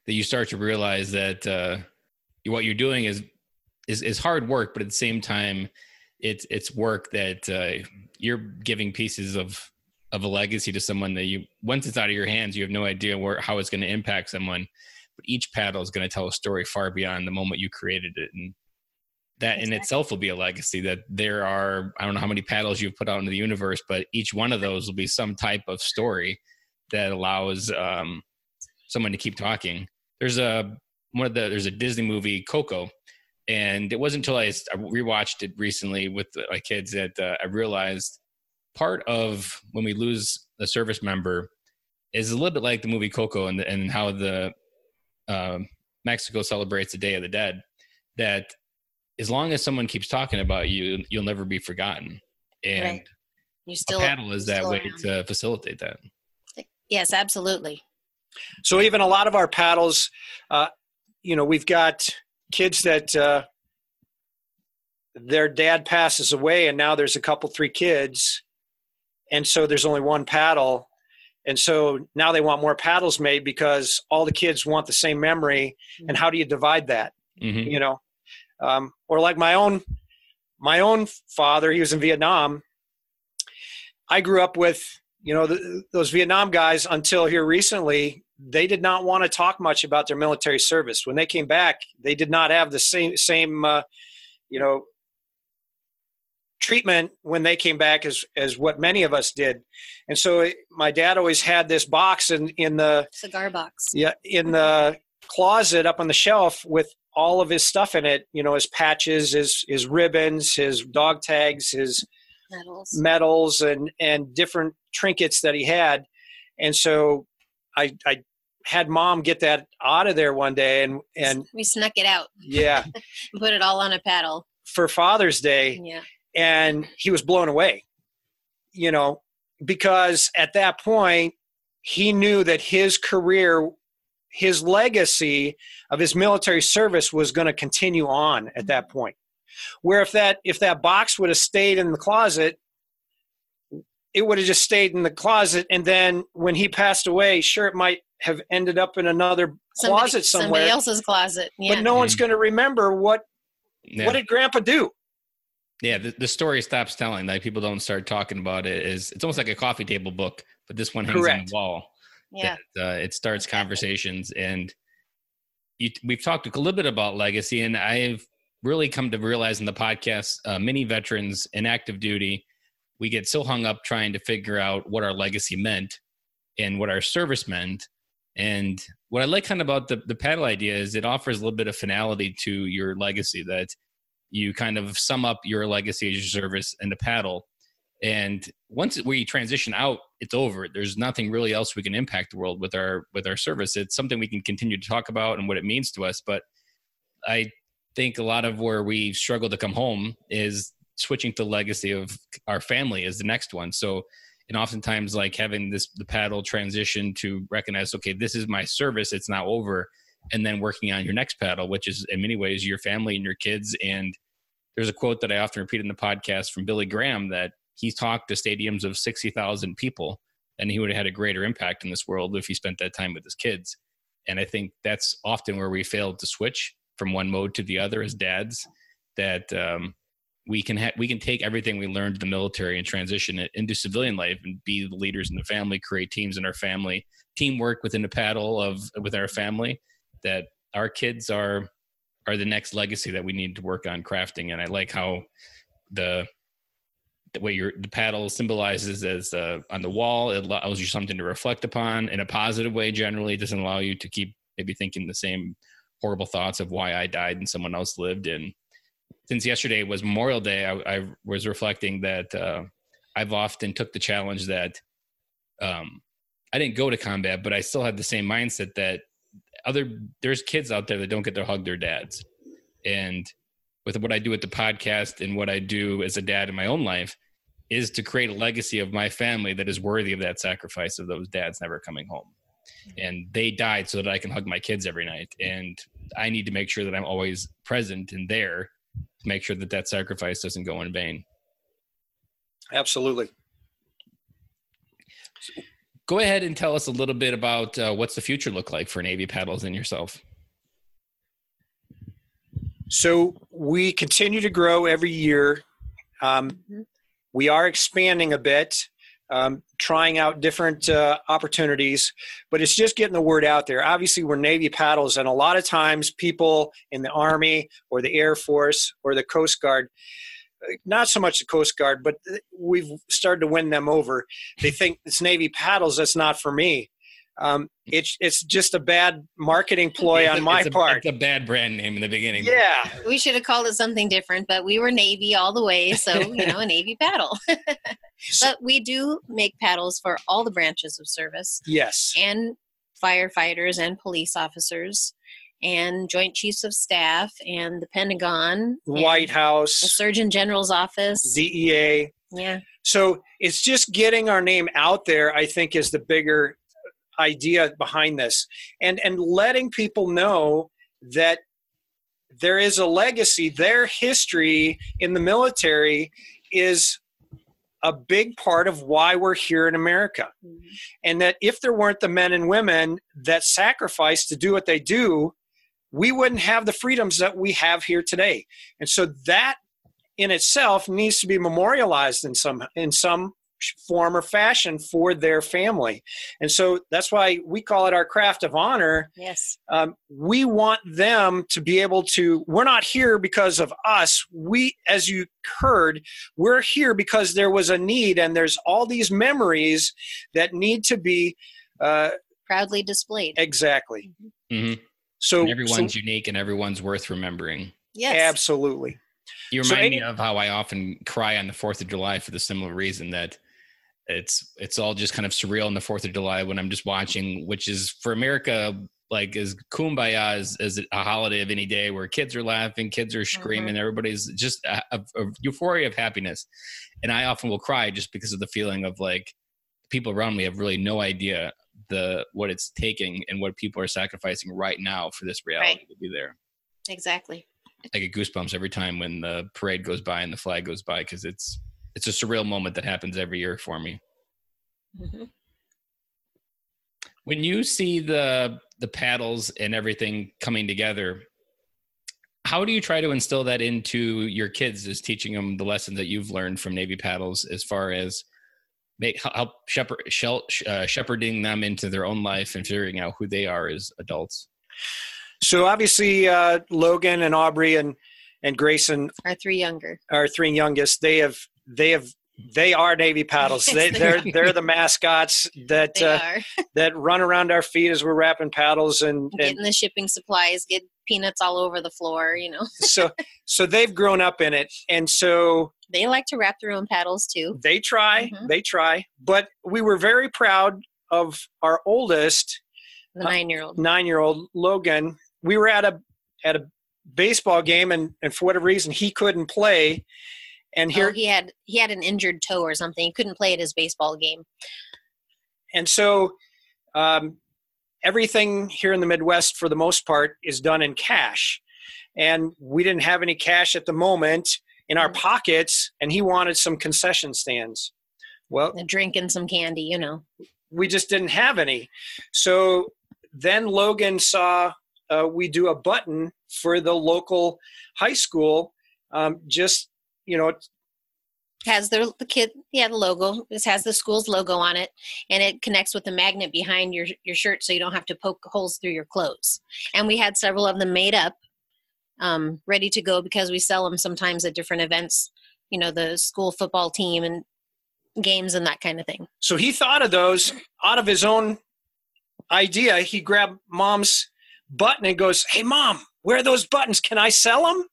that you start to realize that uh, what you're doing is, is is hard work, but at the same time, it's it's work that uh, you're giving pieces of of a legacy to someone that you once it's out of your hands, you have no idea where how it's going to impact someone. But each paddle is going to tell a story far beyond the moment you created it, and that in itself will be a legacy. That there are I don't know how many paddles you've put out into the universe, but each one of those will be some type of story that allows um, someone to keep talking. There's a one of the there's a Disney movie Coco, and it wasn't until I, rewatched it recently with my kids that uh, I realized part of when we lose a service member is a little bit like the movie Coco and the, and how the um Mexico celebrates the Day of the Dead. That as long as someone keeps talking about you, you'll never be forgotten. And Right. you still a paddle is that way around. to facilitate that. yes absolutely So even a lot of our paddles, uh, you know, we've got kids that uh, their dad passes away, and now there's a couple, three kids, and so there's only one paddle, and so now they want more paddles made because all the kids want the same memory, and how do you divide that? Mhm. You know, um, or like my own, my own father, he was in Vietnam. I grew up with you know the, those Vietnam guys until here recently they did not want to talk much about their military service. When they came back they did not have the same same uh, you know treatment when they came back as as what many of us did. And so it, my dad always had this box in in the cigar box. Yeah in the closet up on the shelf with all of his stuff in it you know his patches his his ribbons his dog tags his medals. medals and and different trinkets that he had. And so i i had mom get that out of there one day and and we snuck it out. Yeah. [LAUGHS] Put it all on a paddle. For father's day yeah. and he was blown away you know because at that point he knew that his career his legacy of his military service was going to continue on at that point. Where if that if that box would have stayed in the closet it would have just stayed in the closet. And then when he passed away sure it might have ended up in another somebody, closet somewhere. somebody else's closet yeah but no one's Mhm. going to remember what Yeah. what did grandpa do? Yeah the, the story stops telling. Like people don't start talking about it. Is it's almost like a coffee table book but this one hangs on the wall. Yeah. That uh, it starts Exactly. conversations and you, we've talked a little bit about legacy and i've really come to realize in the podcast uh, many veterans in active duty we get so hung up trying to figure out what our legacy meant and what our service meant. And what i like kind of about the, the paddle idea is it offers a little bit of finality to your legacy that you kind of sum up your legacy as your service in the paddle. And once we transition out it's over. There's nothing really else we can impact the world with our with our service. It's something we can continue to talk about and what it means to us. But i think a lot of where we struggle to come home is switching to legacy of our family is the next one so and oftentimes like having this the paddle transition to recognize okay this is my service it's now over and then working on your next paddle which is in many ways your family and your kids and there's a quote that i often repeat in the podcast from billy graham that he talked to stadiums of 60,000 people and he would have had a greater impact in this world if he spent that time with his kids. And I think that's often where we fail to switch from one mode to the other as dads that um, we can ha- we can take everything we learned in the military and transition it into civilian life and be the leaders in the family, create teams in our family, teamwork within the paddle of with our family that our kids are are the next legacy that we need to work on crafting. And I like how the the way your the paddle symbolizes as uh, on the wall it allows you something to reflect upon in a positive way generally. It doesn't allow you to keep maybe thinking the same horrible thoughts of why i died and someone else lived and since yesterday was memorial day i, I was reflecting that uh, I've often took the challenge that um, I didn't go to combat, but I still had the same mindset that other there's kids out there that don't get to hug their dads, and with what I do with the podcast and what I do as a dad in my own life is to create a legacy of my family that is worthy of that sacrifice of those dads never coming home. And they died so that I can hug my kids every night. And I need to make sure that I'm always present and there make sure that that sacrifice doesn't go in vain. Absolutely. Go ahead and tell us a little bit about uh, what's the future look like for Navy Paddles and yourself. So we continue to grow every year. Um, Mhm. we are expanding a bit, um, trying out different uh, opportunities, but it's just getting the word out there. Obviously, we're Navy paddles, and a lot of times people in the Army or the Air Force or the Coast Guard, uh, not so much the Coast Guard, but we've started to win them over. They think it's Navy paddles, that's not for me. Um, it's, it's just a bad marketing ploy on my it's a, part. It's a bad brand name in the beginning. Yeah. We should have called it something different, but we were Navy all the way, so you know, a Navy paddle. [LAUGHS] but we do make paddles for all the branches of service Yes. and firefighters and police officers and joint chiefs of staff and the Pentagon, White House, the Surgeon General's office. DEA. yeah, So it's just getting our name out there, I think, is the bigger idea behind this. And and letting people know that there is a legacy, their history in the military is a big part of why we're here in America. Mm-hmm. And that if there weren't the men and women that sacrifice to do what they do, we wouldn't have the freedoms that we have here today. And so that in itself needs to be memorialized in some in some form or fashion for their family. And so that's why we call it our craft of honor. yes, Um, we want them to be able to, we're not here because of us. We, as you heard, we're here because there was a need and there's all these memories that need to be uh, proudly displayed. exactly. hmm So, And everyone's so unique and everyone's worth remembering. Yes, absolutely. You remind any- me of how I often cry on the Fourth of July for the similar reason that it's it's all just kind of surreal on the Fourth of July when I'm just watching, which is for America like as kumbaya as, as a holiday of any day where kids are laughing, kids are screaming, mm-hmm. everybody's just a, a, a euphoria of happiness, and I often will cry just because of the feeling of like people around me have really no idea the what it's taking and what people are sacrificing right now for this reality Right. to be there. exactly. I get goosebumps every time when the parade goes by and the flag goes by because it's it's a surreal moment that happens every year for me. Mhm. When you see the the paddles and everything coming together, how do you try to instill that into your kids as teaching them the lessons that you've learned from Navy paddles as far as make help shepherd shel- uh, shepherding them into their own life and figuring out who they are as adults? So obviously, uh, Logan and Aubrey and and Grayson Our three younger. our three youngest, they have they have they are Navy paddles. [LAUGHS] They, they they're they're the mascots that uh, [LAUGHS] that run around our feet as we're wrapping paddles, and, and getting the shipping supplies, get peanuts all over the floor. You know, [LAUGHS] so so they've grown up in it, and so they like to wrap their own paddles too. they try, Mhm. they try. But we were very proud of our oldest The Uh, nine-year-old. nine-year-old Logan. We were at a at a baseball game, and and for whatever reason he couldn't play, and here oh, he had he had an injured toe or something. He couldn't play at his baseball game. and so um, everything here in the midwest for the most part is done in cash and we didn't have any cash at the moment in our Mhm. pockets and he wanted some concession stands well A drink and some candy. You know. we just didn't have any so then logan saw uh, we do a button for the local high school um, just you know it has the the kid yeah the logo this has the school's logo on it and it connects with the magnet behind your your shirt so you don't have to poke holes through your clothes and we had several of them made up um, ready to go because we sell them sometimes at different events you know the school football team and games and that kind of thing So he thought of those out of his own idea. He grabbed mom's button and goes, Hey, mom, where are those buttons? Can I sell them?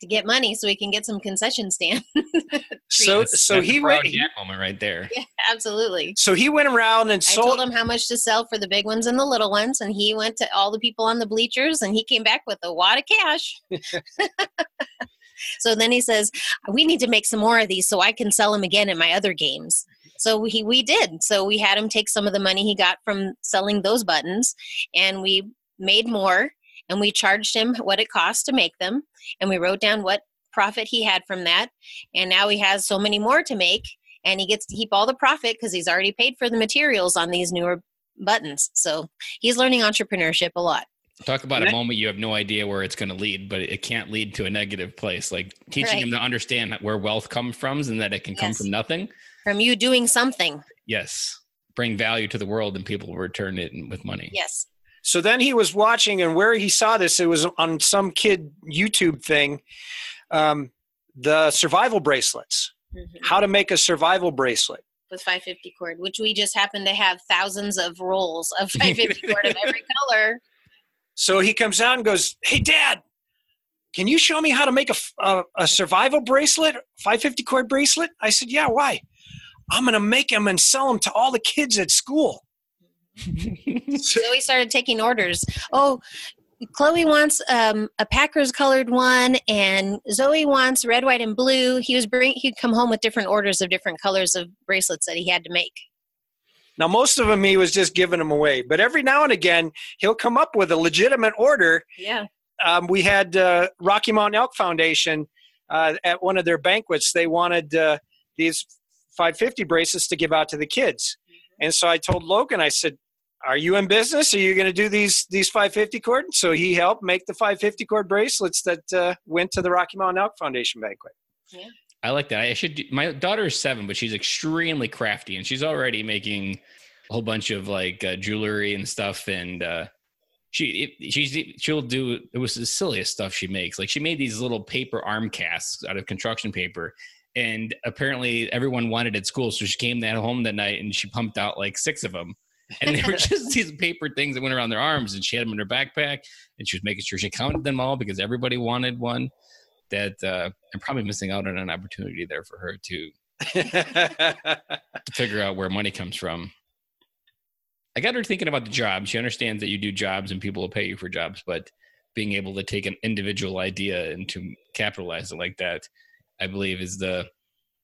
To get money so he can get some concession stand. [LAUGHS] so so that's he proud went. Jack moment right there. yeah, absolutely. So he went around and I sold. told him how much to sell for the big ones and the little ones, and he went to all the people on the bleachers, and he came back with a wad of cash. [LAUGHS] [LAUGHS] so then he says, "We need to make some more of these so I can sell them again in my other games." So we we did. So we had him take some of the money he got from selling those buttons, and we made more, and we charged him what it cost to make them, and we wrote down what profit he had from that, and now he has so many more to make and he gets to keep all the profit because he's already paid for the materials on these newer buttons. So he's learning entrepreneurship a lot. Talk about And a moment you have no idea where it's going to lead, but it can't lead to a negative place. Like teaching Right. him to understand where wealth comes from and that it can come from nothing. From you doing something. Yes. Bring value to the world and people will return it with money. Yes. So then he was watching, and where he saw this, it was on some kid YouTube thing. Um, the survival bracelets. Mhm. How to make a survival bracelet. With 550 cord, which we just happen to have thousands of rolls of [LAUGHS] 550 cord of every color. So he comes out and goes, "Hey, Dad, can you show me how to make a a survival bracelet, 550 cord bracelet?" I said, "Yeah. Why? I'm gonna make them and sell them to all the kids at school." So we started taking orders. Oh, Chloe wants um, a Packers colored one, and Zoe wants red, white, and blue. He was bring. He'd come home with different orders of different colors of bracelets that he had to make. Now, most of them he was just giving them away, but every now and again he'll come up with a legitimate order. Yeah. Um, we had uh, Rocky Mountain Elk Foundation uh, at one of their banquets. They wanted uh, these 550 bracelets to give out to the kids, and so I told Logan, I said, "Are you in business? Are you going to do these these 550 cord?" So he helped make the 550 cord bracelets that uh, went to the Rocky Mountain Elk Foundation banquet. Yeah. I like that. I should. Do, my daughter is seven, but she's extremely crafty, and she's already making a whole bunch of like uh, jewelry and stuff. And uh, she it, she's she'll do. It was the silliest stuff she makes. Like she made these little paper arm casts out of construction paper, and apparently everyone wanted at school. So she came that home that night and she pumped out like six of them. And they were [LAUGHS] just these paper things that went around their arms, and she had them in her backpack, and she was making sure she counted them all because everybody wanted one. That uh, I'm probably missing out on an opportunity there for her to to [LAUGHS] figure out where money comes from. I got her thinking about the job. She understands that you do jobs and people will pay you for jobs, but being able to take an individual idea and to capitalize it like that, I believe is the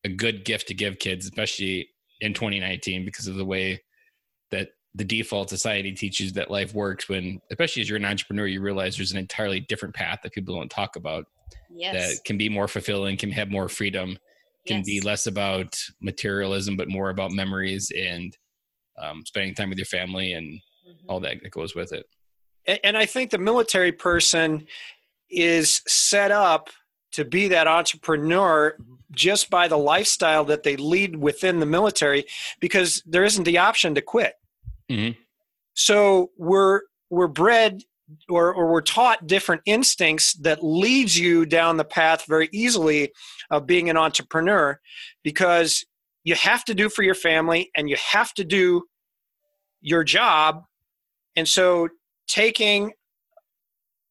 a good gift to give kids, especially in 2019, because of the way the default society teaches that life works. When, especially as you're an entrepreneur, you realize there's an entirely different path that people don't talk about Yes. that can be more fulfilling, can have more freedom, can be less about materialism, but more about memories and um, spending time with your family and Mhm. all that that goes with it. A- and I think the military person is set up to be that entrepreneur just by the lifestyle that they lead within the military because there isn't the option to quit. Mhm. So we're we're bred or, or we're taught different instincts that leads you down the path very easily of being an entrepreneur because you have to do for your family and you have to do your job and so taking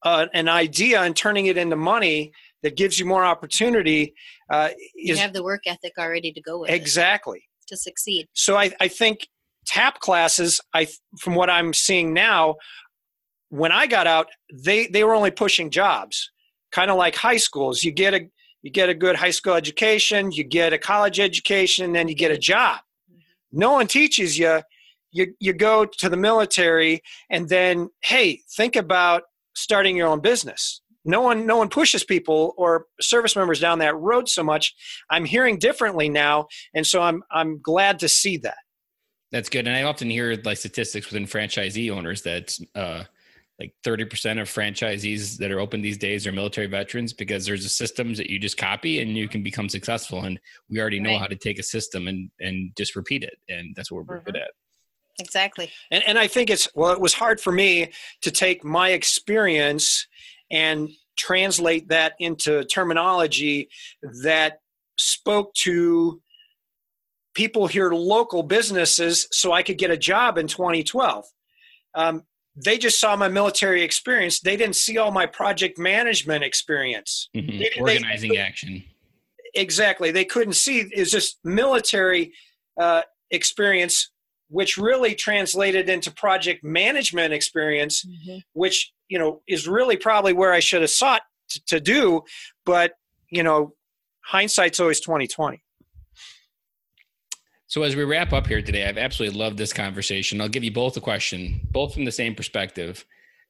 uh, an idea and turning it into money that gives you more opportunity uh, You is have the work ethic already to go with it exactly to succeed. so I, I think TAP classes i from what i'm seeing now when i got out they they were only pushing jobs. Kind of like high schools you get a you get a good high school education you get a college education and then you get a job. Mm-hmm. No one teaches you you you go to the military and then hey think about starting your own business. No one no one pushes people or service members down that road so much. I'm hearing differently now and so i'm i'm glad to see that That's good. And I often hear like statistics within franchisee owners that uh, like 30% of franchisees that are open these days are military veterans because there's a systems that you just copy and you can become successful. And we already know Right. how to take a system and, and just repeat it. And that's what we're good Mhm. at. Exactly. And, and I think it's, well, it was hard for me to take my experience and translate that into terminology that spoke to people here, local businesses, so I could get a job in 2012. Um, they just saw my military experience. They didn't see all my project management experience. Mhm. They- they- Organizing action. Exactly. They couldn't see is just military uh, experience, which really translated into project management experience, which you know is really probably where I should have sought to, to do. But you know, hindsight's always twenty twenty. So as we wrap up here today, I've absolutely loved this conversation. I'll give you both a question, both from the same perspective.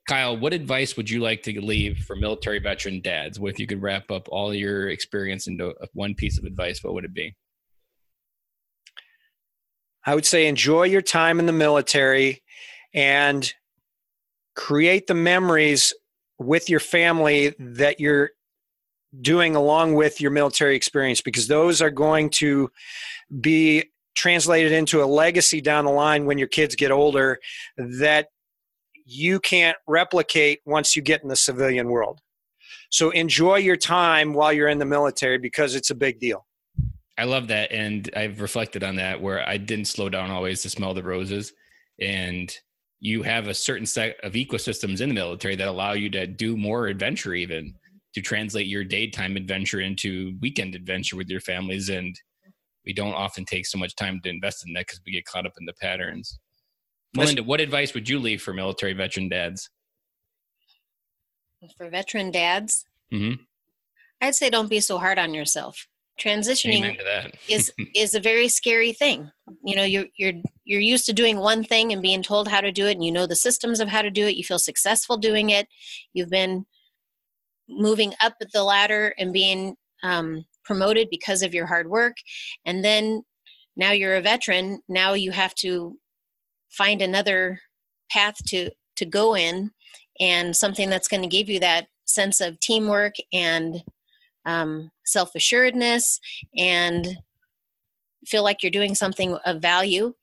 Kyle, what advice would you like to leave for military veteran dads? If you could wrap up all your experience into one piece of advice? What would it be? I would say enjoy your time in the military and create the memories with your family that you're doing along with your military experience because those are going to be translated into a legacy down the line when your kids get older that you can't replicate once you get in the civilian world. So enjoy your time while you're in the military because it's a big deal. I love that. And I've reflected on that where I didn't slow down always to smell the roses. And you have a certain set of ecosystems in the military that allow you to do more adventure, even to translate your daytime adventure into weekend adventure with your families. And we don't often take so much time to invest in that because we get caught up in the patterns. Melinda, what advice would you leave for military veteran dads? For veteran dads, Mhm. I'd say don't be so hard on yourself. Transitioning Amen to that. is [LAUGHS] is a very scary thing. You know, you're you're you're used to doing one thing and being told how to do it, and you know the systems of how to do it. You feel successful doing it. You've been moving up the ladder and being um, promoted because of your hard work, and then now you're a veteran. Now you have to find another path to to go in, and something that's going to give you that sense of teamwork and um, self assuredness and feel like you're doing something of value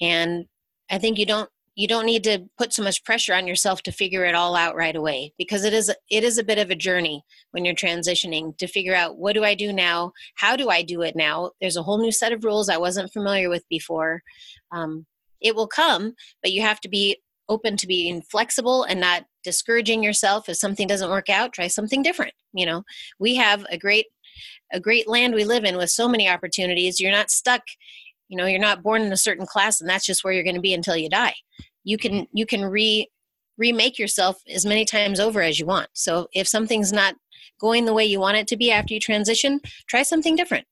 and i think you don't you don't need to put so much pressure on yourself to figure it all out right away because it is it is a bit of a journey when you're transitioning to figure out what do i do now? How do i do it now? There's a whole new set of rules i wasn't familiar with before. Um, it will come but you have to be open to being flexible and not discouraging yourself. If something doesn't work out try something different you know? We have a great a great land we live in with so many opportunities. You're not stuck you know you're not born in a certain class and that's just where you're going to be until you die you can you can re remake yourself as many times over as you want so if something's not going the way you want it to be after you transition try something different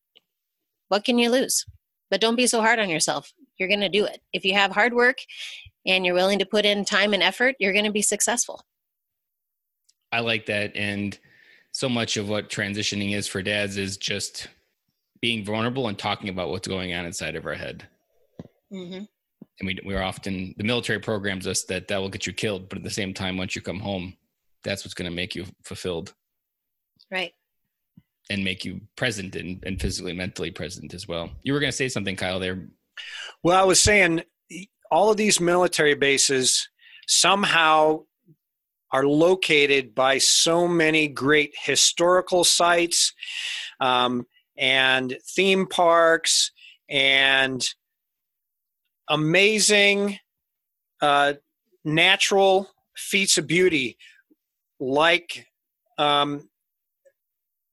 what can you lose but don't be so hard on yourself you're going to do it if you have hard work and you're willing to put in time and effort you're going to be successful I like that. And so much of what transitioning is for dads is just being vulnerable and talking about what's going on inside of our head. mm-hmm. And we, we're often, the military programs us that that will get you killed. But at the same time, once you come home, that's what's going to make you fulfilled right and make you present and, and physically, mentally present as well. You were going to say something, Kyle, there. Well, I was saying all of these military bases somehow are located by so many great historical sites um, and theme parks and amazing uh, natural feats of beauty like um,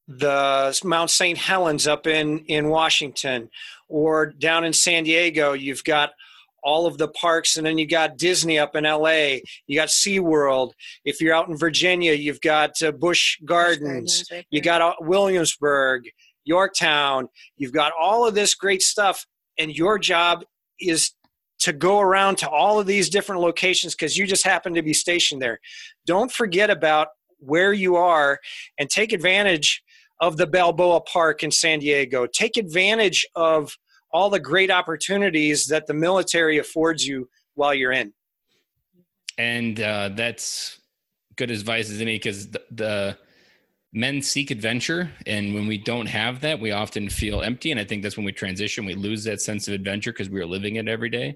the Mount St. Helens up in, in Washington or down in San Diego, you've got all of the parks, and then you got Disney up in LA. You got SeaWorld. If you're out in Virginia, you've got uh, Busch Gardens. right You got uh, Williamsburg, Yorktown. You've got all of this great stuff, and your job is to go around to all of these different locations because you just happen to be stationed there. Don't forget about where you are and take advantage of the Balboa Park in San Diego. Take advantage of all the great opportunities that the military affords you while you're in. And uh, that's good advice as any because the, the men seek adventure. And when we don't have that, we often feel empty. And I think that's when we transition, we lose that sense of adventure because we are living it every day.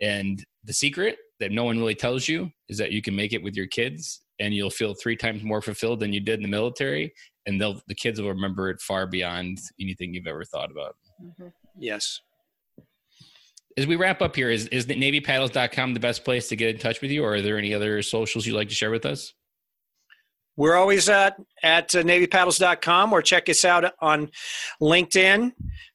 And the secret that no one really tells you is that you can make it with your kids and you'll feel three times more fulfilled than you did in the military. And they'll, the kids will remember it far beyond anything you've ever thought about. Mhm. Yes. as we wrap up here, is, is NavyPaddles.com the best place to get in touch with you, or are there any other socials you'd like to share with us? We're always at at uh, NavyPaddles.com or check us out on LinkedIn,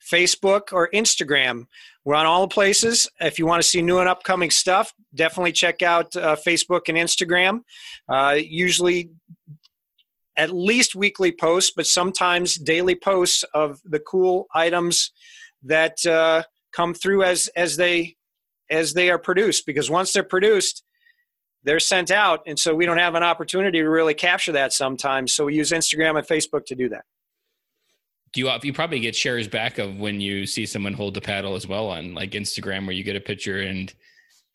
Facebook, or Instagram. We're on all the places. If you want to see new and upcoming stuff, definitely check out uh, Facebook and Instagram. Uh, usually, at least weekly posts, but sometimes daily posts of the cool items that uh, come through as as they as they are produced. Because once they're produced, they're sent out and so we don't have an opportunity to really capture that sometimes so we use instagram and facebook to do that. Do you you probably get shares back of when you see someone hold the paddle as well on like instagram where you get a picture and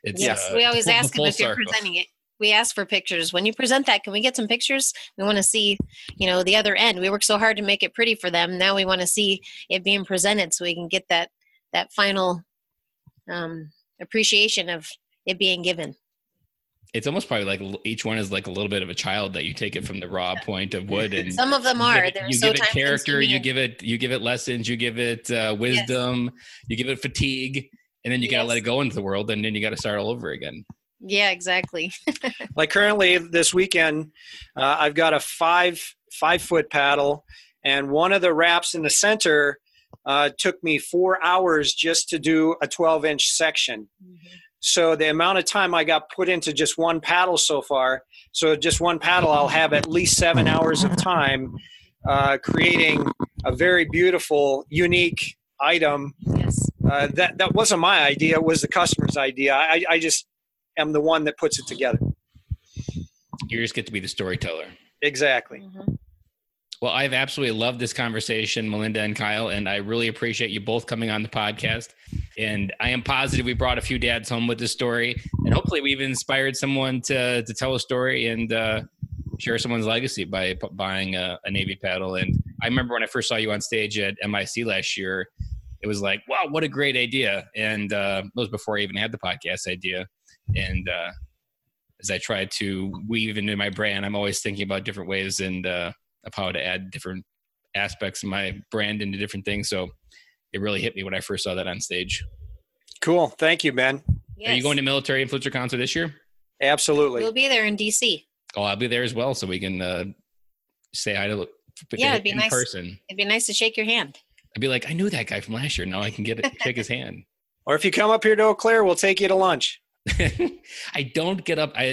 it's yes. uh, we always full- ask them if you're circle. presenting it. We ask for pictures. When you present that can we get some pictures? We want to see you know the other end. We work so hard to make it pretty for them. Now we want to see it being presented so we can get that that final um, appreciation of it being given it's almost probably like each one is like a little bit of a child that you take it from the raw point of wood and some of them you are. give it, they're you so give it character you give it you give it lessons you give it uh, wisdom you give it fatigue and then you got to let it go into the world and then you got to start all over again. Yeah exactly. [LAUGHS] Like currently this weekend uh, i've got a five five foot paddle and one of the wraps in the center uh, took me four hours just to do a 12 inch section so the amount of time i got put into just one paddle so far so just one paddle i'll have at least seven hours of time uh, creating a very beautiful unique item yes. uh, that that wasn't my idea it was the customer's idea. I, I just am the one that puts it together. You just get to be the storyteller. Exactly. Mhm. Well, I've absolutely loved this conversation, Melinda and Kyle, and I really appreciate you both coming on the podcast. And I am positive we brought a few dads home with this story, and hopefully we've inspired someone to to tell a story and uh, share someone's legacy by p- buying a, a Navy paddle. And I remember when I first saw you on stage at MIC last year, it was like, wow, what a great idea! And uh, it was before I even had the podcast idea. And uh, as I try to weave into my brand, I'm always thinking about different ways and uh, of how to add different aspects of my brand into different things. So it really hit me when I first saw that on stage. Cool. Thank you, Ben. Are you going to Military Influencer Conference this year? Absolutely. we'll be there in dc Oh, I'll be there as well, so we can uh, say hi to Yeah, it'd be in nice. person. it'd be nice to shake your hand I'd be like, I knew that guy from last year. Now I can get it, [LAUGHS] shake his hand. Or if you come up here to Eau Claire, we'll take you to lunch. [LAUGHS] I don't get up. I,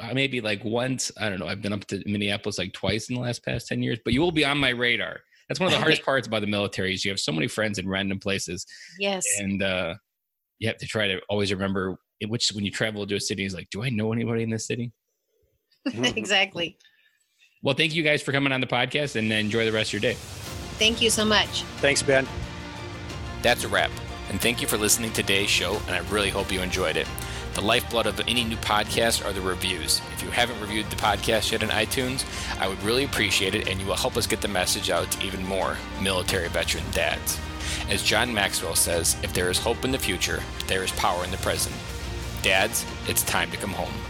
I I maybe like once. I don't know. I've been up to Minneapolis like twice in the last past ten years. But you will be on my radar. That's one of the hardest [LAUGHS] parts about the military is you have so many friends in random places, yes and uh, you have to try to always remember in which when you travel to a city is like, do I know anybody in this city? [LAUGHS] exactly Well, thank you guys for coming on the podcast, and enjoy the rest of your day. thank you so much Thanks, Ben. That's a wrap. And thank you for listening to today's show, and I really hope you enjoyed it. The lifeblood of any new podcast are the reviews. If you haven't reviewed the podcast yet on iTunes, I would really appreciate it, and you will help us get the message out to even more military veteran dads. As John Maxwell says, if there is hope in the future, there is power in the present. Dads, it's time to come home.